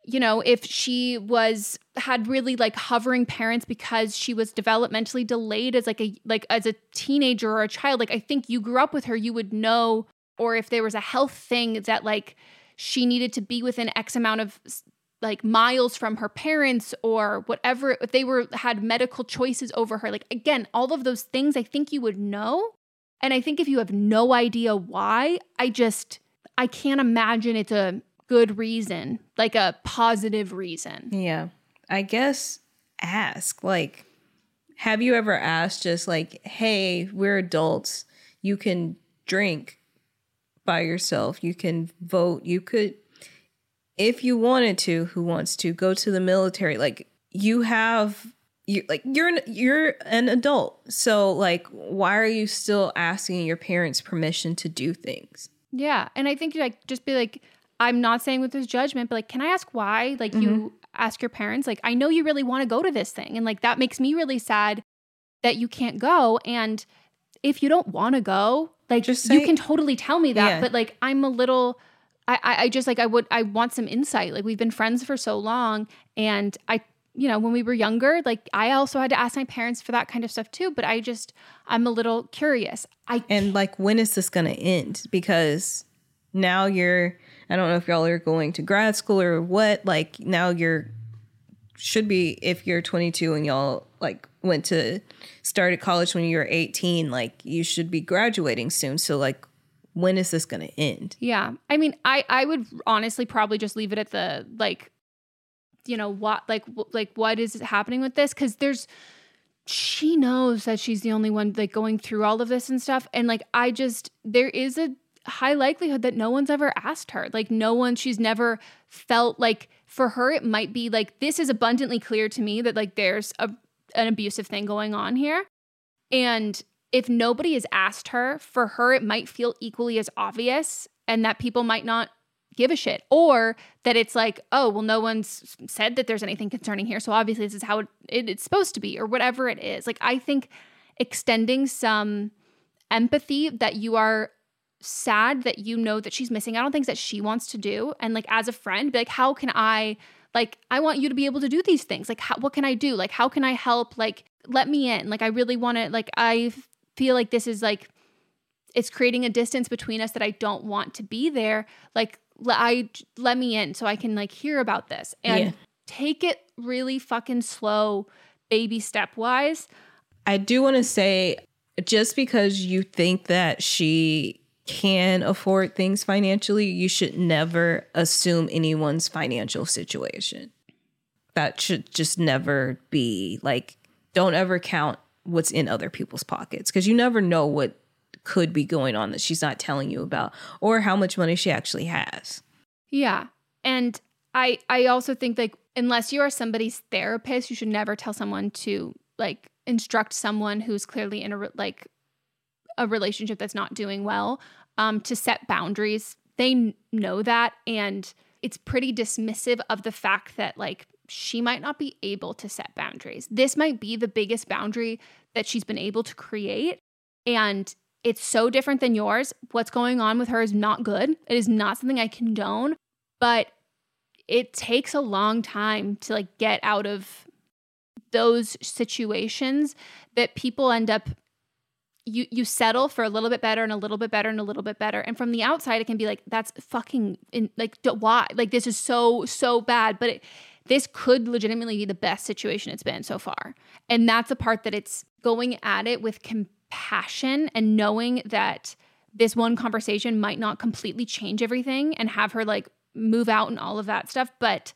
you know, if she was had really like hovering parents because she was developmentally delayed as like a like as a teenager or a child, like I think you grew up with her, you would know or if there was a health thing that like she needed to be within x amount of like miles from her parents or whatever if they were had medical choices over her like again all of those things i think you would know and i think if you have no idea why i just i can't imagine it's a good reason like a positive reason Yeah. I guess ask like have you ever asked just like hey, we're adults. You can drink by yourself. You can vote. You could if you wanted to, who wants to go to the military like you have you like you're an, you're an adult. So like why are you still asking your parents permission to do things? Yeah. And I think like just be like, I'm not saying with this judgment, but like, can I ask why? Like you mm-hmm. ask your parents, like, I know you really want to go to this thing. And like that makes me really sad that you can't go. And if you don't want to go, like Just you can totally tell me that. Yeah. But like I'm a little I I just like I would I want some insight. Like we've been friends for so long and I you know, when we were younger, like I also had to ask my parents for that kind of stuff too, but I just I'm a little curious. I And like, when is this going to end? Because now you're, I don't know if y'all are going to grad school or what. Like, now you're, should be, if you're 22 and y'all like went to, started college when you were 18, like, you should be graduating soon. So, like, when is this going to end? Yeah. I mean, I I would honestly probably just leave it at the like you know, what like like what is happening with this cuz there's she knows that she's the only one like going through all of this and stuff and like I just there is a high likelihood that no one's ever asked her. Like no one she's never felt like for her it might be like this is abundantly clear to me that like there's a an abusive thing going on here. And if nobody has asked her, for her, it might feel equally as obvious and that people might not give a shit. Or that it's like, oh, well, no one's said that there's anything concerning here. So obviously, this is how it, it, it's supposed to be, or whatever it is. Like, I think extending some empathy that you are sad that you know that she's missing out on things that she wants to do. And like, as a friend, be like, how can I? Like, I want you to be able to do these things. Like, how, what can I do? Like, how can I help? Like, let me in. Like, I really want to, like, I feel like this is like, it's creating a distance between us that I don't want to be there. Like, I, let me in so I can, like, hear about this and Yeah. take it really fucking slow, baby step wise. I do want to say just because you think that she can afford things financially, you should never assume anyone's financial situation. That should just never be like, don't ever count what's in other people's pockets because you never know what could be going on that she's not telling you about or how much money she actually has. Yeah. And I I also think like unless you are somebody's therapist, you should never tell someone to like instruct someone who's clearly in a like a relationship that's not doing well um to set boundaries. They know that and it's pretty dismissive of the fact that like she might not be able to set boundaries. This might be the biggest boundary that she's been able to create and it's so different than yours. What's going on with her is not good. It is not something I condone, but it takes a long time to like get out of those situations that people end up you you settle for a little bit better and a little bit better and a little bit better and from the outside it can be like that's fucking in, like why like this is so so bad but it, this could legitimately be the best situation it's been so far and that's a part that it's going at it with compassion and knowing that this one conversation might not completely change everything and have her like move out and all of that stuff but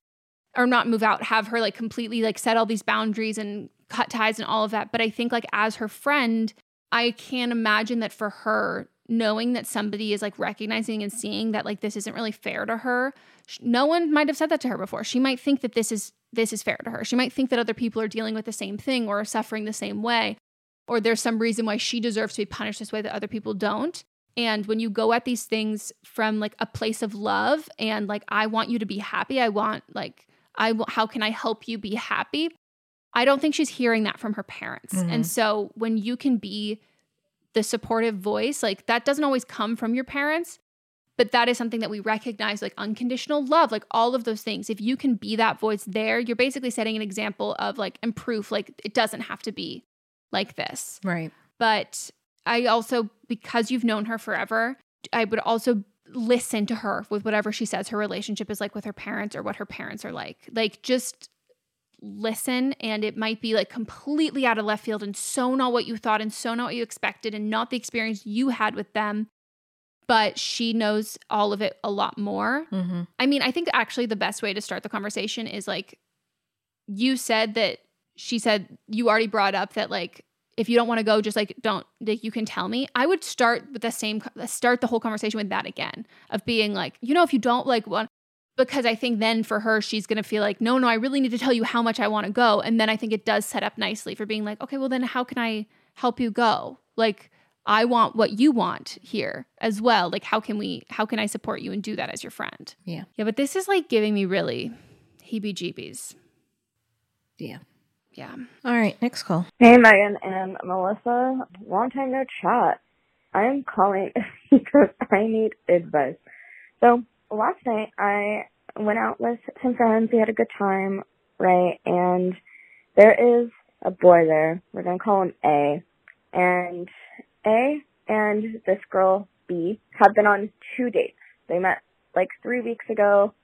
or not move out have her like completely like set all these boundaries and cut ties and all of that but i think like as her friend i can't imagine that for her knowing that somebody is like recognizing and seeing that like this isn't really fair to her. No one might have said that to her before. She might think that this is this is fair to her. She might think that other people are dealing with the same thing or are suffering the same way or there's some reason why she deserves to be punished this way that other people don't. And when you go at these things from like a place of love and like I want you to be happy, I want like I how can I help you be happy? I don't think she's hearing that from her parents. Mm-hmm. And so when you can be the supportive voice, like that doesn't always come from your parents, but that is something that we recognize like unconditional love, like all of those things. If you can be that voice there, you're basically setting an example of like and proof like it doesn't have to be like this. Right. But I also, because you've known her forever, I would also listen to her with whatever she says her relationship is like with her parents or what her parents are like. Like, just listen. And it might be like completely out of left field and so not what you thought and so not what you expected and not the experience you had with them. But she knows all of it a lot more. Mm-hmm. I mean, I think actually the best way to start the conversation is like, you said that she said you already brought up that like if you don't want to go just like don't like you can tell me. I would start with the same start the whole conversation with that again of being like you know if you don't like want because i think then for her she's going to feel like no no i really need to tell you how much i want to go and then i think it does set up nicely for being like okay well then how can i help you go? Like i want what you want here as well. Like how can we how can i support you and do that as your friend? Yeah. Yeah but this is like giving me really heebie jeebies yeah yeah. All right, next call. Hey, Megan and Melissa. Long time no chat. I'm calling because I need advice. So last night I went out with some friends. We had a good time, right? And there is a boy there. We're gonna call him A. And A and this girl B have been on two dates. They met like three weeks ago.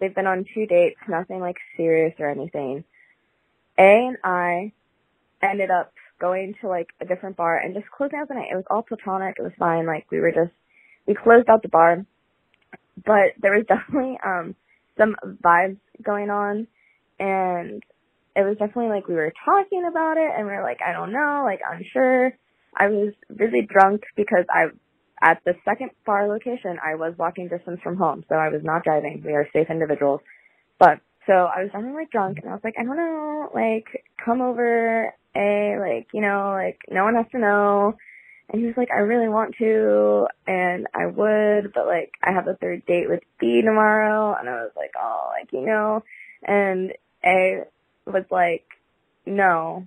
They've been on two dates, nothing like serious or anything. A and I ended up going to like a different bar and just closing out the night. It was all platonic. It was fine. Like we were just we closed out the bar, but there was definitely um some vibes going on, and it was definitely like we were talking about it, and we were like, I don't know, like unsure. I was really drunk because I at the second bar location I was walking distance from home, so I was not driving. We are safe individuals, but so I was definitely like drunk and I was like, I don't know, like come over, a like you know, like no one has to know. And he was like, I really want to, and I would, but like I have a third date with B tomorrow, and I was like, oh, like you know, and A was like, no,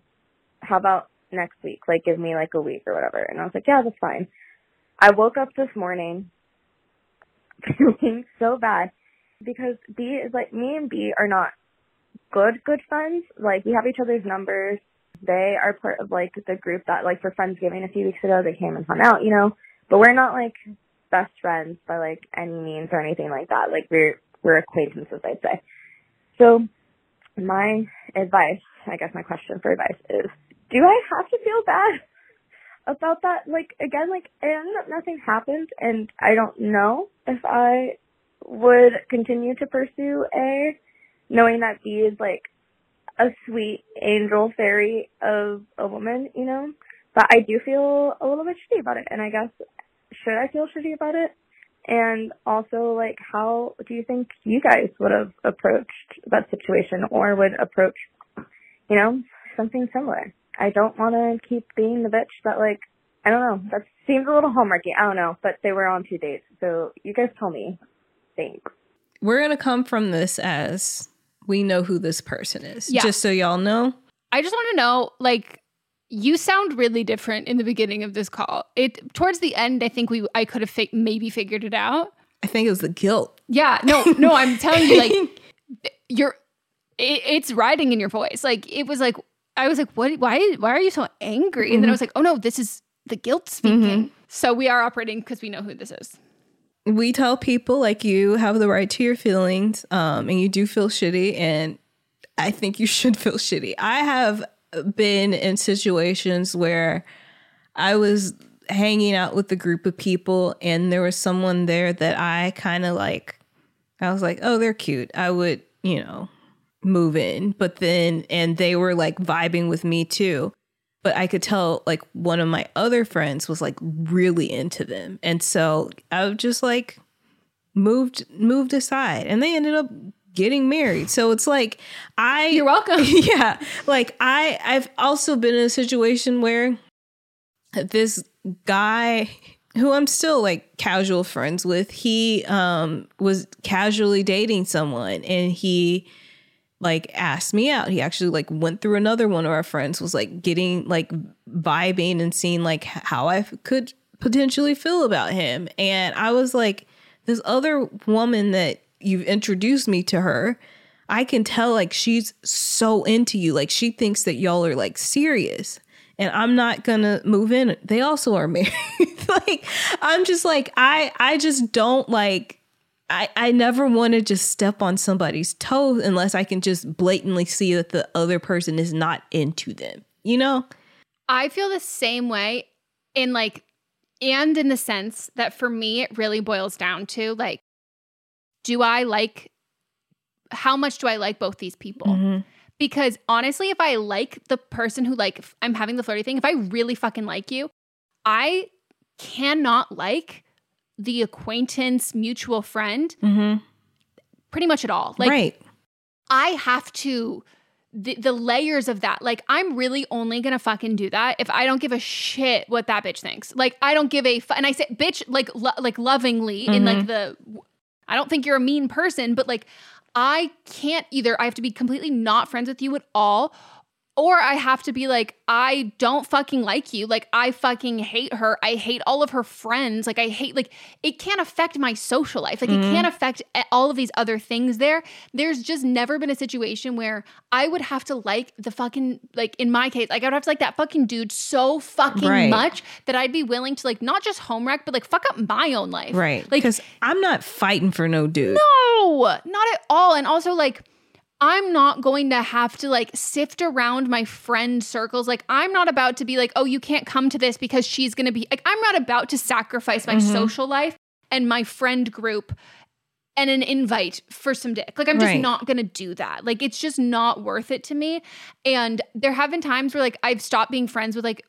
how about next week? Like give me like a week or whatever. And I was like, yeah, that's fine. I woke up this morning feeling so bad because B is like me and B are not good good friends. Like we have each other's numbers. They are part of like the group that like for Friendsgiving a few weeks ago they came and hung out, you know. But we're not like best friends by like any means or anything like that. Like we're we're acquaintances, I'd say. So my advice, I guess my question for advice is, do I have to feel bad about that? Like again, like and nothing happened and I don't know if I would continue to pursue A, knowing that B is like a sweet angel fairy of a woman, you know? But I do feel a little bit shitty about it, and I guess should I feel shitty about it? And also, like, how do you think you guys would have approached that situation or would approach, you know, something similar? I don't want to keep being the bitch that, like, I don't know, that seems a little hallmarky. I don't know, but they were on two dates. So you guys tell me think. We're going to come from this as we know who this person is. Yeah. Just so y'all know. I just want to know like you sound really different in the beginning of this call. It towards the end I think we I could have fi- maybe figured it out. I think it was the guilt. Yeah, no, no, I'm telling you like you're it, it's riding in your voice. Like it was like I was like what why why are you so angry? And mm-hmm. then I was like, "Oh no, this is the guilt speaking." Mm-hmm. So we are operating because we know who this is we tell people like you have the right to your feelings um, and you do feel shitty and i think you should feel shitty. I have been in situations where i was hanging out with a group of people and there was someone there that i kind of like i was like oh they're cute. I would you know move in. But then and they were like vibing with me too but I could tell like one of my other friends was like really into them. And so I was just like moved moved aside and they ended up getting married. So it's like I You're welcome. yeah. Like I I've also been in a situation where this guy who I'm still like casual friends with, he um was casually dating someone and he like asked me out. He actually like went through another one of our friends was like getting like vibing and seeing like how I could potentially feel about him. And I was like this other woman that you've introduced me to her, I can tell like she's so into you. Like she thinks that y'all are like serious. And I'm not gonna move in. They also are married. like I'm just like I I just don't like I, I never want to just step on somebody's toes unless I can just blatantly see that the other person is not into them. You know? I feel the same way in like, and in the sense that for me, it really boils down to like, do I like, how much do I like both these people? Mm-hmm. Because honestly, if I like the person who like, I'm having the flirty thing, if I really fucking like you, I cannot like the acquaintance, mutual friend Mm-hmm. pretty much at all. Like, right. I have to the, the layers of that. Like I'm really only gonna fucking do that if I don't give a shit what that bitch thinks. Like I don't give a fu- and I say bitch like lo- like lovingly in like the I don't think you're a mean person, but like I can't either. I have to be completely not friends with you at all. Or I have to be like, I don't fucking like you. Like, I fucking hate her. I hate all of her friends. Like, I hate, like, it can't affect my social life. Like, it can't mm-hmm. affect all of these other things there. There's just never been a situation where I would have to like the fucking, like, in my case, like, I would have to like that fucking dude so fucking Right. much that I'd be willing to, like, not just home wreck, but like, fuck up my own life. Right. Like, Because I'm not fighting for no dude. no, not at all. And also, like, I'm not going to have to like sift around my friend circles. Like, I'm not about to be like, oh, you can't come to this because she's going to be like, I'm not about to sacrifice my Mhm. social life and my friend group and an invite for some dick. Like, I'm just Right. not going to do that. Like, it's just not worth it to me. And there have been times where like I've stopped being friends with like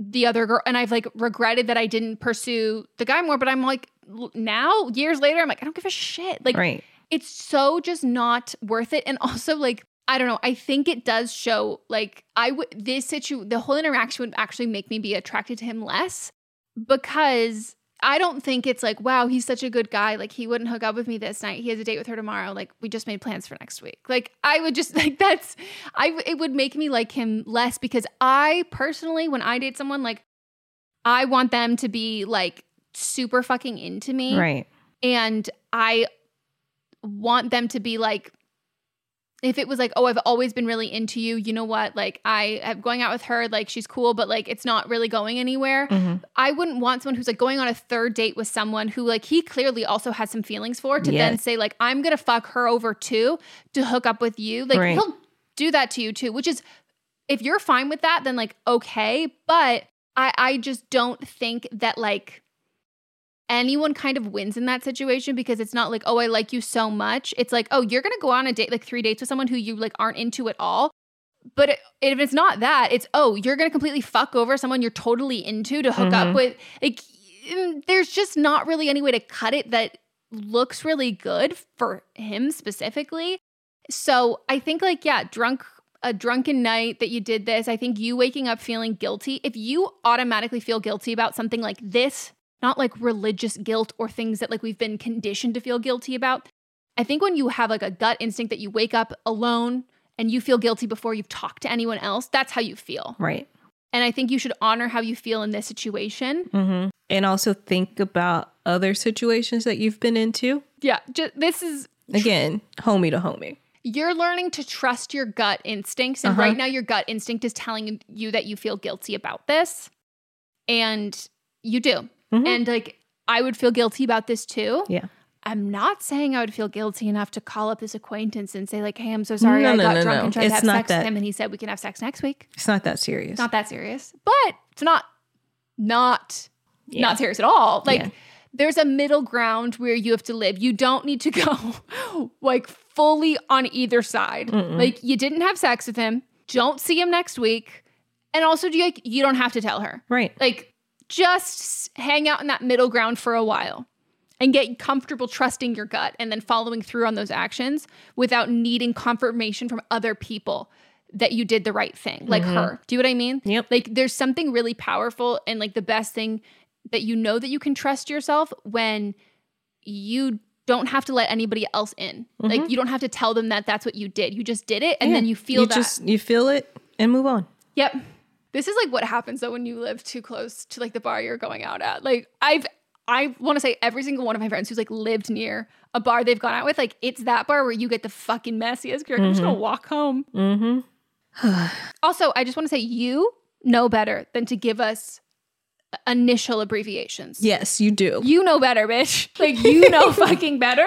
the other girl and I've like regretted that I didn't pursue the guy more, but I'm like, now, years later, I'm like, I don't give a shit. Like, right. It's so just not worth it. And also like i don't know i think it does show like i would this situ the whole interaction would actually make me be attracted to him less because i don't think it's like wow he's such a good guy. Like he wouldn't hook up with me this night. He has a date with her tomorrow. Like we just made plans for next week. Like i would just like that's i it would make me like him less because i personally when i date someone like i want them to be like super fucking into me. Right. and I want them to be like, if it was like, oh, I've always been really into you, you know what? Like, I am going out with her, like, she's cool, but like, it's not really going anywhere. Mhm. I wouldn't want someone who's like going on a third date with someone who, like, he clearly also has some feelings for to then say, like, I'm gonna fuck her over too to hook up with you. Like, Right. he'll do that to you too, which is, if you're fine with that, then like, okay. But I, I just don't think that, like, anyone kind of wins in that situation because it's not like, oh, I like you so much. It's like, oh, you're gonna go on a date, like three dates with someone who you like aren't into at all. But it, if it's not that, it's oh, you're gonna completely fuck over someone you're totally into to hook Mhm. up with. Like, mm, there's just not really any way to cut it that looks really good for him specifically. So I think like yeah, drunk a drunken night that you did this. I think you waking up feeling guilty. If you automatically feel guilty about something like this, not like religious guilt or things that like we've been conditioned to feel guilty about. I think when you have like a gut instinct that you wake up alone and you feel guilty before you've talked to anyone else, that's how you feel. Right. And I think you should honor how you feel in this situation. Mm-hmm. And also think about other situations that you've been into. Yeah, ju- this is Again, homie to homie. you're learning to trust your gut instincts and Uh-huh. right now your gut instinct is telling you that you feel guilty about this and you do Mhm. and like i would feel guilty about this too Yeah. i'm not saying i would feel guilty enough to call up this acquaintance and say like hey i'm so sorry No, i no, got no, drunk no. and tried to have sex that- with him and he said we can have sex next week It's not that serious. it's not that serious but it's not not Yeah. not serious at all like Yeah. there's a middle ground where you have to live you don't need to go like fully on either side Mm-mm. like you didn't have sex with him don't see him next week And also, do you like you don't have to tell her, Right. Like, just hang out in that middle ground for a while and get comfortable trusting your gut and then following through on those actions without needing confirmation from other people that you did the right thing, like Mhm. her. Do you know what I mean? Yep. Like, there's something really powerful and like the best thing that you know that you can trust yourself when you don't have to let anybody else in. Like, Mhm. you don't have to tell them that that's what you did. You just did it and Yeah. then you feel that. just you feel it and move on. Yep. This is like what happens though when you live too close to like the bar you're going out at. Like I've I want to say every single one of my friends who's like lived near a bar they've gone out with, like it's that bar where you get the fucking messiest. You're like, I'm just gonna Mhm. walk home. Mm-hmm. Also, I just want to say you know better than to give us initial abbreviations. yes, you do. You know better, bitch. Like you know fucking better.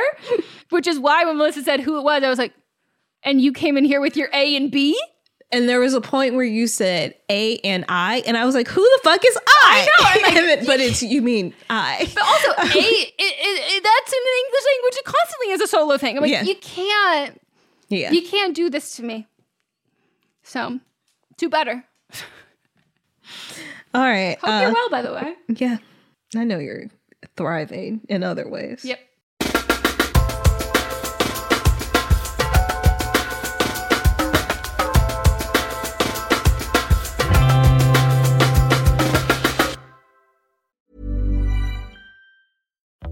Which is why when Melissa said who it was, I was like, and you came in here with your A and B? And there was a point where you said A and I, and I was like, "Who the fuck is I?" know, I'm like- but it's you mean I. But also, A, it, it, that's in the English language It constantly is a solo thing. I'm like, Yeah. you can't, Yeah. you can't do this to me. So, do better. All right. Hope uh, you're well, by the way. Yeah, I know you're thriving in other ways. Yep.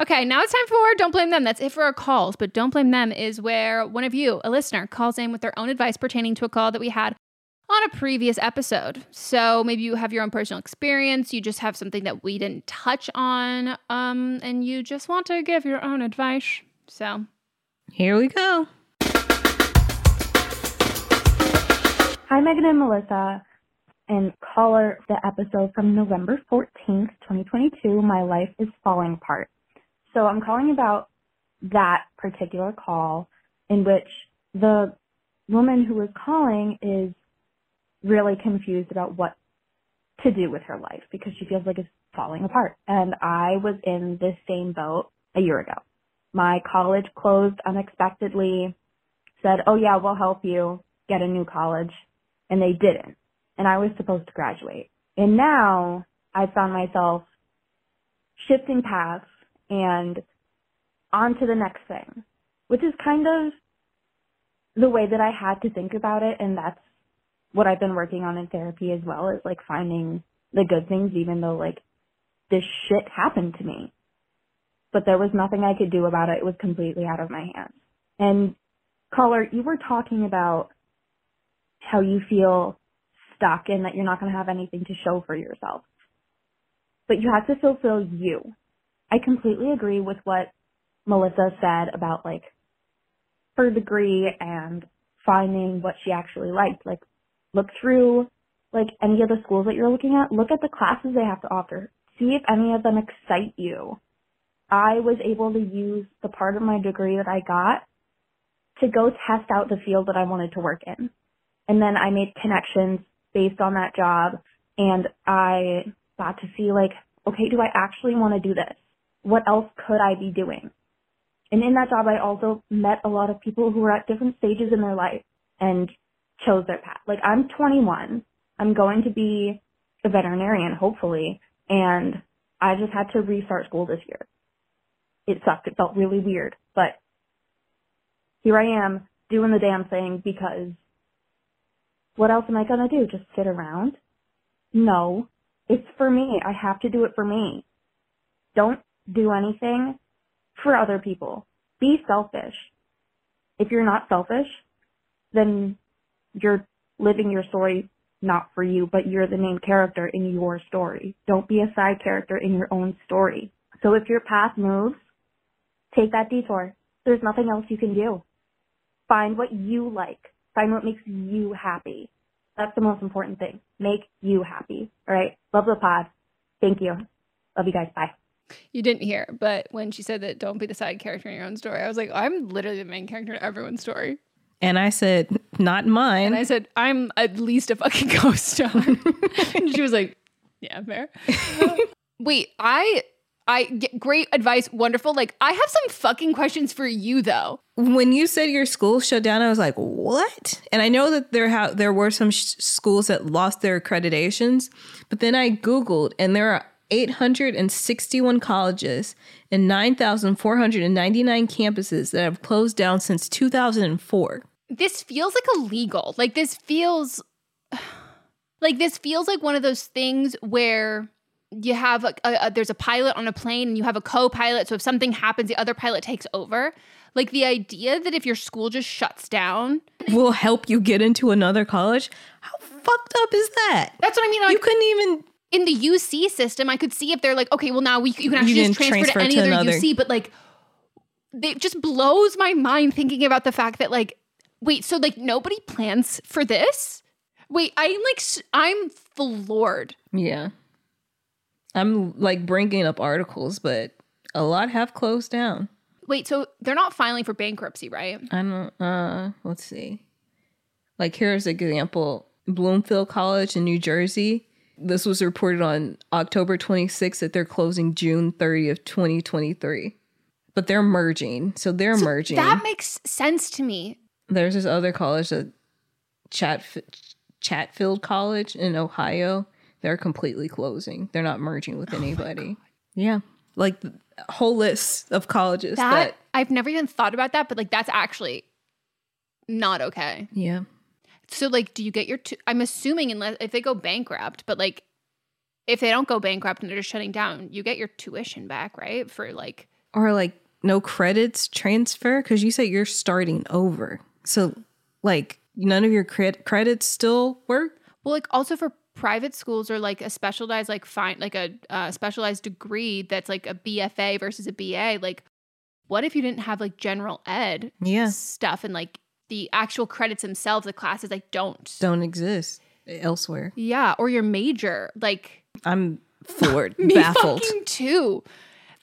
Okay, now it's time for Don't Blame Them. That's it for our calls, but Don't Blame Them is where one of you, a listener, calls in with their own advice pertaining to a call that we had on a previous episode. So maybe you have your own personal experience, you just have something that we didn't touch on, um, and you just want to give your own advice. So Here we go. Hi, Megan and Melissa, and caller the episode from November 14th, 2022. My life is falling apart. So I'm calling about that particular call in which the woman who was calling is really confused about what to do with her life because she feels like it's falling apart. And I was in this same boat a year ago. My college closed unexpectedly, said, oh yeah, we'll help you get a new college. And they didn't. And I was supposed to graduate. And now I found myself shifting paths and on to the next thing, which is kind of the way that I had to think about it. And that's what I've been working on in therapy as well is like finding the good things, even though like this shit happened to me. But there was nothing I could do about it. It was completely out of my hands. And caller, you were talking about how you feel stuck and that you're not going to have anything to show for yourself. But you have to fulfill you. I completely agree with what Melissa said about like her degree and finding what she actually liked. Like look through like any of the schools that you're looking at, look at the classes they have to offer. See if any of them excite you. I was able to use the part of my degree that I got to go test out the field that I wanted to work in. And then I made connections based on that job and I got to see like, okay, do I actually want to do this? What else could I be doing? And in that job, I also met a lot of people who were at different stages in their life and chose their path. Like I'm 21. I'm going to be a veterinarian, hopefully, and I just had to restart school this year. It sucked. It felt really weird, but here I am doing the damn thing because what else am I going to do? Just sit around? No. It's for me. I have to do it for me. Don't do anything for other people. Be selfish. If you're not selfish, then you're living your story not for you, but you're the main character in your story. Don't be a side character in your own story. So if your path moves, take that detour. There's nothing else you can do. Find what you like. Find what makes you happy. That's the most important thing. Make you happy. All right. Love the pod. Thank you. Love you guys. Bye. You didn't hear, but when she said that don't be the side character in your own story, I was like, I'm literally the main character in everyone's story. And I said, not mine. And I said, I'm at least a fucking ghost star. and she was like, yeah, fair. Wait, I I get great advice, wonderful. Like I have some fucking questions for you though. When you said your school shut down, I was like, "What?" And I know that there ha- there were some sh- schools that lost their accreditations, but then I googled and there are 861 colleges and 9,499 campuses that have closed down since 2004. This feels like illegal. Like this feels like this feels like one of those things where you have a, a, a, there's a pilot on a plane and you have a co-pilot so if something happens the other pilot takes over like the idea that if your school just shuts down will help you get into another college how fucked up is that that's what i mean like, you couldn't even in the uc system i could see if they're like okay well now we you can actually you just transfer, transfer, to any to other another. uc but like it just blows my mind thinking about the fact that like wait so like nobody plans for this wait i'm like i'm floored yeah I'm like bringing up articles, but a lot have closed down. Wait, so they're not filing for bankruptcy, right? I don't. Uh, let's see. Like here's an example: Bloomfield College in New Jersey. This was reported on October 26th that they're closing June 30th, 2023. But they're merging, so they're so merging. That makes sense to me. There's this other college, that Chat Chatfield College in Ohio they're completely closing. They're not merging with oh anybody. yeah. Like whole list of colleges that, that I've never even thought about that, but like that's actually not okay. Yeah. So like do you get your i I'm assuming unless if they go bankrupt, but like if they don't go bankrupt and they're just shutting down, you get your tuition back, right? For like or like no credits transfer cuz you said you're starting over. So like none of your cred- credits still work? Well, like also for private schools are like a specialized like fine like a uh, specialized degree that's like a BFA versus a BA like what if you didn't have like general ed yeah. stuff and like the actual credits themselves, the classes like don't Don't exist elsewhere. Yeah, or your major. Like I'm floored, me baffled. too.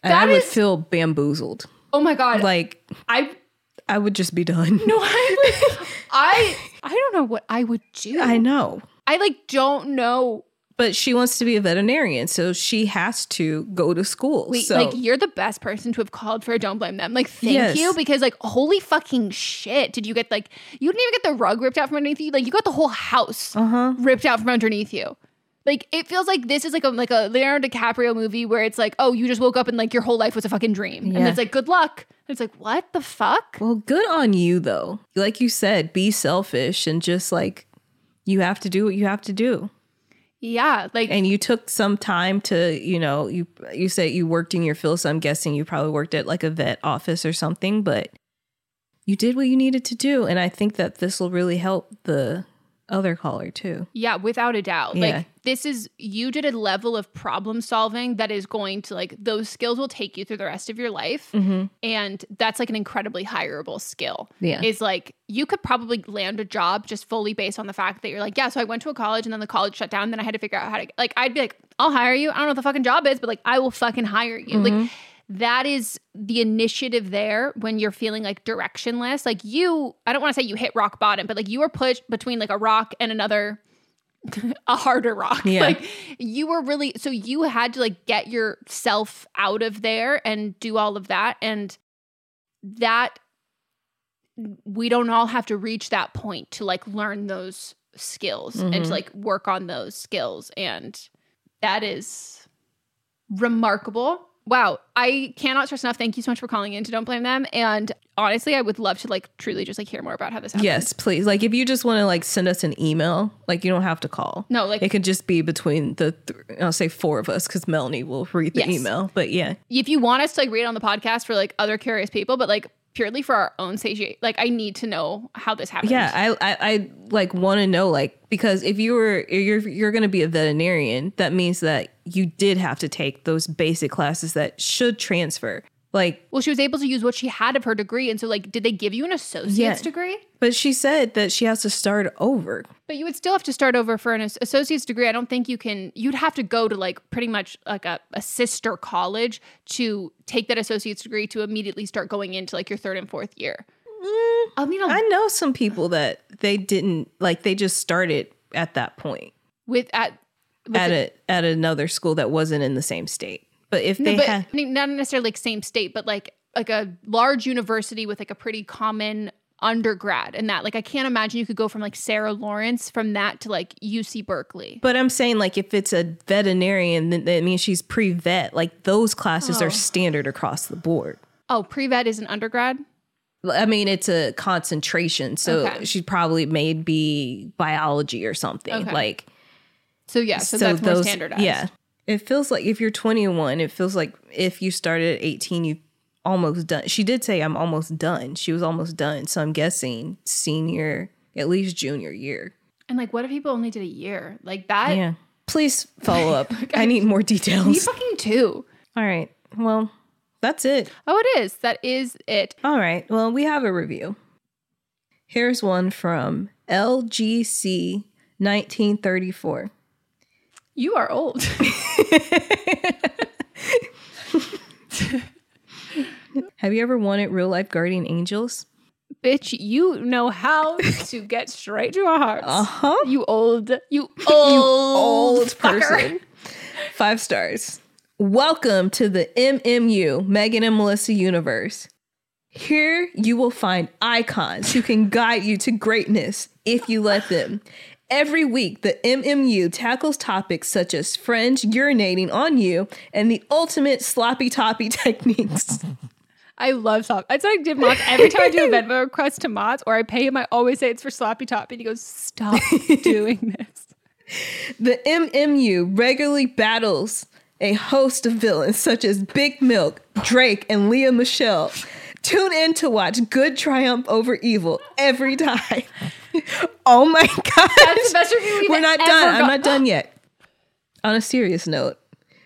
And I That would is- feel bamboozled. Oh my god. Like I I would just be done. no, I would, I I don't know what I would do. I know. I like don't know. But she wants to be a veterinarian, so she has to go to school. Wait, so like you're the best person to have called for a don't blame them. Like thank Yes. you because like holy fucking shit. Did you get like you didn't even get the rug ripped out from underneath you? Like you got the whole house Uh-huh. ripped out from underneath you. Like it feels like this is like a like a Leonardo DiCaprio movie where it's like, oh, you just woke up and like your whole life was a fucking dream. And it's like, good luck. And it's like, what the fuck? Well, good on you though. Like you said, be selfish and just like you have to do what you have to do. Yeah. Like And you took some time to, you know, you you say you worked in your field, so I'm guessing you probably worked at like a vet office or something, but you did what you needed to do. And I think that this will really help the other caller too. Yeah, without a doubt. Yeah. Like this is you did a level of problem solving that is going to like those skills will take you through the rest of your life. Mhm. And that's like an incredibly hireable skill. Yeah. Is like you could probably land a job just fully based on the fact that you're like, yeah, so I went to a college and then the college shut down, then I had to figure out how to like I'd be like, I'll hire you. I don't know what the fucking job is, but like I will fucking hire you. Like Mhm. That is the initiative there when you're feeling like directionless. Like you, I don't want to say you hit rock bottom, but like you were pushed between like a rock and another a harder rock. Yeah. Like you were really so you had to like get yourself out of there and do all of that and that we don't all have to reach that point to like learn those skills and Mhm. to like work on those skills and that is remarkable. Wow, I cannot stress enough. Thank you so much for calling in to Don't Blame Them. And honestly, I would love to like truly just like hear more about how this happened. Yes, please. Like if you just want to like send us an email, like you don't have to call. No, like- it could just be between the th- I'll say four of us because Melanie will read the Yes. email. But yeah, if you want us to like read on the podcast for like other curious people, but like purely for our own satiate, like I need to know how this happened. yeah, I I, I like want to know like because if you were you're you're going to be a veterinarian, that means that you did have to take those basic classes that should transfer. Like, well, she was able to use what she had of her degree, and so like, did they give you an associate's Yeah. degree? but she said that she has to start over. But you would still have to start over for an associate's degree. I don't think you can. You'd have to go to like pretty much like a, a sister college to take that associate's degree to immediately start going into like your third and fourth year. Mm, I mean, I know some people that they didn't like they just started at that point. with at with at a- a, at another school that wasn't in the same state. But if No, they but had not necessarily like same state, but like like a large university with like a pretty common undergrad and that like I can't imagine you could go from like Sarah Lawrence from that to like UC Berkeley. But I'm saying like if it's a veterinarian, then that means she's pre-vet. Like those classes Oh. are standard across the board. Oh, pre-vet is an undergrad? I mean, it's a concentration, so Okay. she probably may be biology or something. Okay. Like So yeah, so, that's more standardized. Yeah, it feels like if you're 21, it feels like if you started at 18, you almost done. She did say I'm almost done. She was almost done, so I'm guessing senior, at least junior year. And like what if people only did a year? Like that yeah. Please follow up. I need more Me details. fucking too. All right. Well, that's it. Oh, it is. That is it. All right. Well, we have a review. Here's one from LGC 1934. You are old. Have you ever wanted real life guardian angels? Bitch, you know how to get straight to our hearts. Uh-huh. You old, you old, old person. Five stars. Welcome to the MMU, Megan and Melissa universe. Here you will find icons who can guide you to greatness if you let them. Every week, the MMU tackles topics such as friends urinating on you and the ultimate sloppy toppy techniques. I love Sloppy. That's what I did Mott's. Every time I do a Venmo request to Mott's or I pay him, I always say it's for Sloppy Top. And he goes, Stop doing this. The MMU regularly battles a host of villains such as Big Milk, Drake, and Lea Michele. Tune in to watch good triumph over evil every time. oh my god. That's the best review We're not done. I'm not done yet. On a serious note,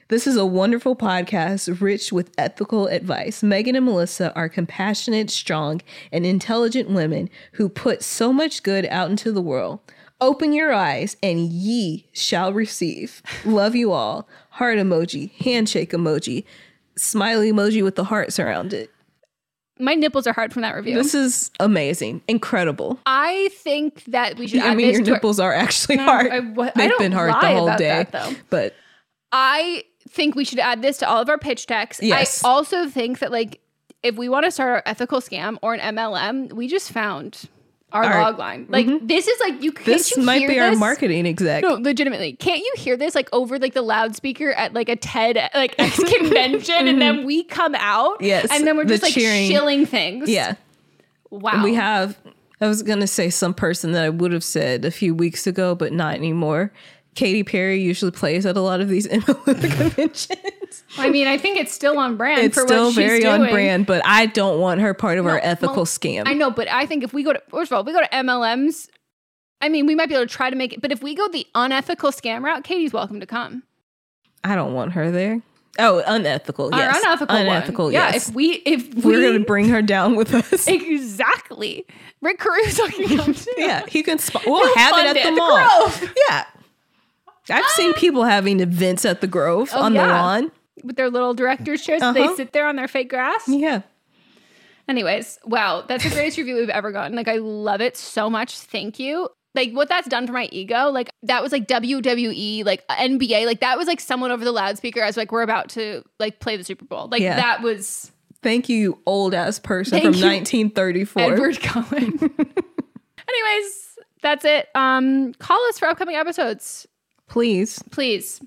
This is a wonderful podcast rich with ethical advice. Megan and Melissa are compassionate, strong, and intelligent women who put so much good out into the world. Open your eyes and ye shall receive. Love you all. Heart emoji, handshake emoji, smiley emoji with the hearts around it. My nipples are hard from that review. This is amazing, incredible. I think that we should. I add mean, this your to our- nipples are actually No, hard. I- what- They've been hard the whole day, that, though. but I think we should add this to all of our pitch decks. Yes. I also think that like if we want to start our ethical scam or an MLM, we just found our, Our- log line. Like this is like you. Can't this you might be our marketing exec. No, legitimately. Can't you hear this like over like the loudspeaker at like a TED like X convention, and then we come out, Mm-hmm. Yes, and then we're the just like cheering. shilling things. Yeah. Wow. We have, I was going to say some person that I would have said a few weeks ago, but not anymore. Katy Perry usually plays at a lot of these MLM conventions. I mean, I think it's still on brand. it's for still what she's very on doing. brand, but I don't want her part of our ethical well, scam. I know, but I think if we go to first of all, we go to MLMs, I mean, we might be able to try to make it. But if we go the unethical scam route, Katy's welcome to come. I don't want her there. Oh, unethical. Our Yes. unethical, one. Unethical. Yeah, if we if We're we, going to bring her down with us. exactly. Rick Caruso can come too. yeah, he can. Sp- we'll He'll have it at the mall. Grove. Yeah. I've seen ah. people having events at the Grove Oh, on the lawn. With their little director's chairs. They Uh-huh. sit there on their fake grass. Yeah. Anyways, wow, that's the greatest review we've ever gotten. Like, I love it so much. Thank you. Like, what that's done for my ego, like, that was like WWE, like NBA, like, that was like someone over the loudspeaker as like, we're about to like play the Super Bowl. Like, Yeah. that was Thank you, you old ass person from you, 1934. Edward Cohen. Anyways, that's it. Um, call us for upcoming episodes. Please. Please.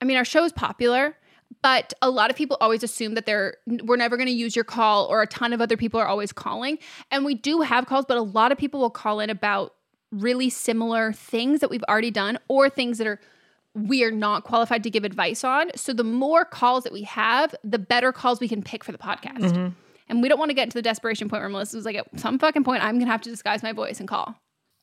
I mean, our show is popular, but a lot of people always assume that they're we're never going to use your call, or a ton of other people are always calling. And we do have calls, but a lot of people will call in about really similar things that we've already done, or things that are we are not qualified to give advice on. So the more calls that we have, the better calls we can pick for the podcast. Mhm. And we don't want to get to the desperation point where Melissa was like, at some fucking point, I'm gonna have to disguise my voice and call.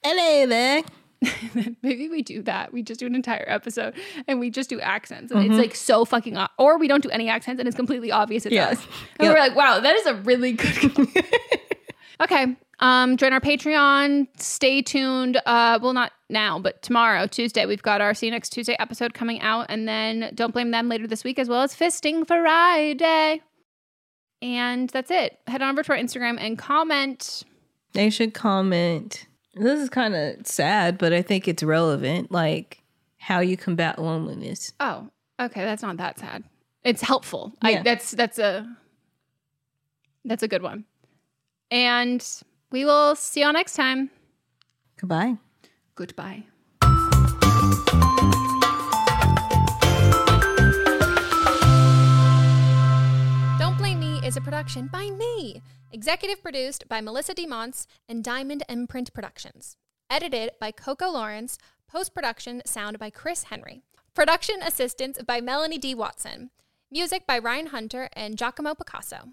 Hello there. Maybe we do that. We just do an entire episode and we just do accents. And Mhm. it's like so fucking, o- or we don't do any accents and it's completely obvious it's Yeah. us. And Yep. we're like, wow, that is a really good. okay. Um, join our Patreon. Stay tuned. Uh, well, not now, but tomorrow, Tuesday, we've got our See You Next Tuesday episode coming out. And then Don't Blame Them later this week, as well as Fisting Friday. And that's it. Head on over to our Instagram and comment. They should comment. This is kind of sad, but I think it's relevant. Like how you combat loneliness. Oh, okay. That's not that sad. It's helpful. I, that's that's a that's a good one. And we will see y'all next time. Goodbye. Goodbye. Don't Blame Me is a production by me. Executive produced by Melissa DeMonts and Diamond Imprint Productions. Edited by Coco Lawrence. Post production sound by Chris Henry. Production assistance by Melanie D. Watson. Music by Ryan Hunter and Giacomo Picasso.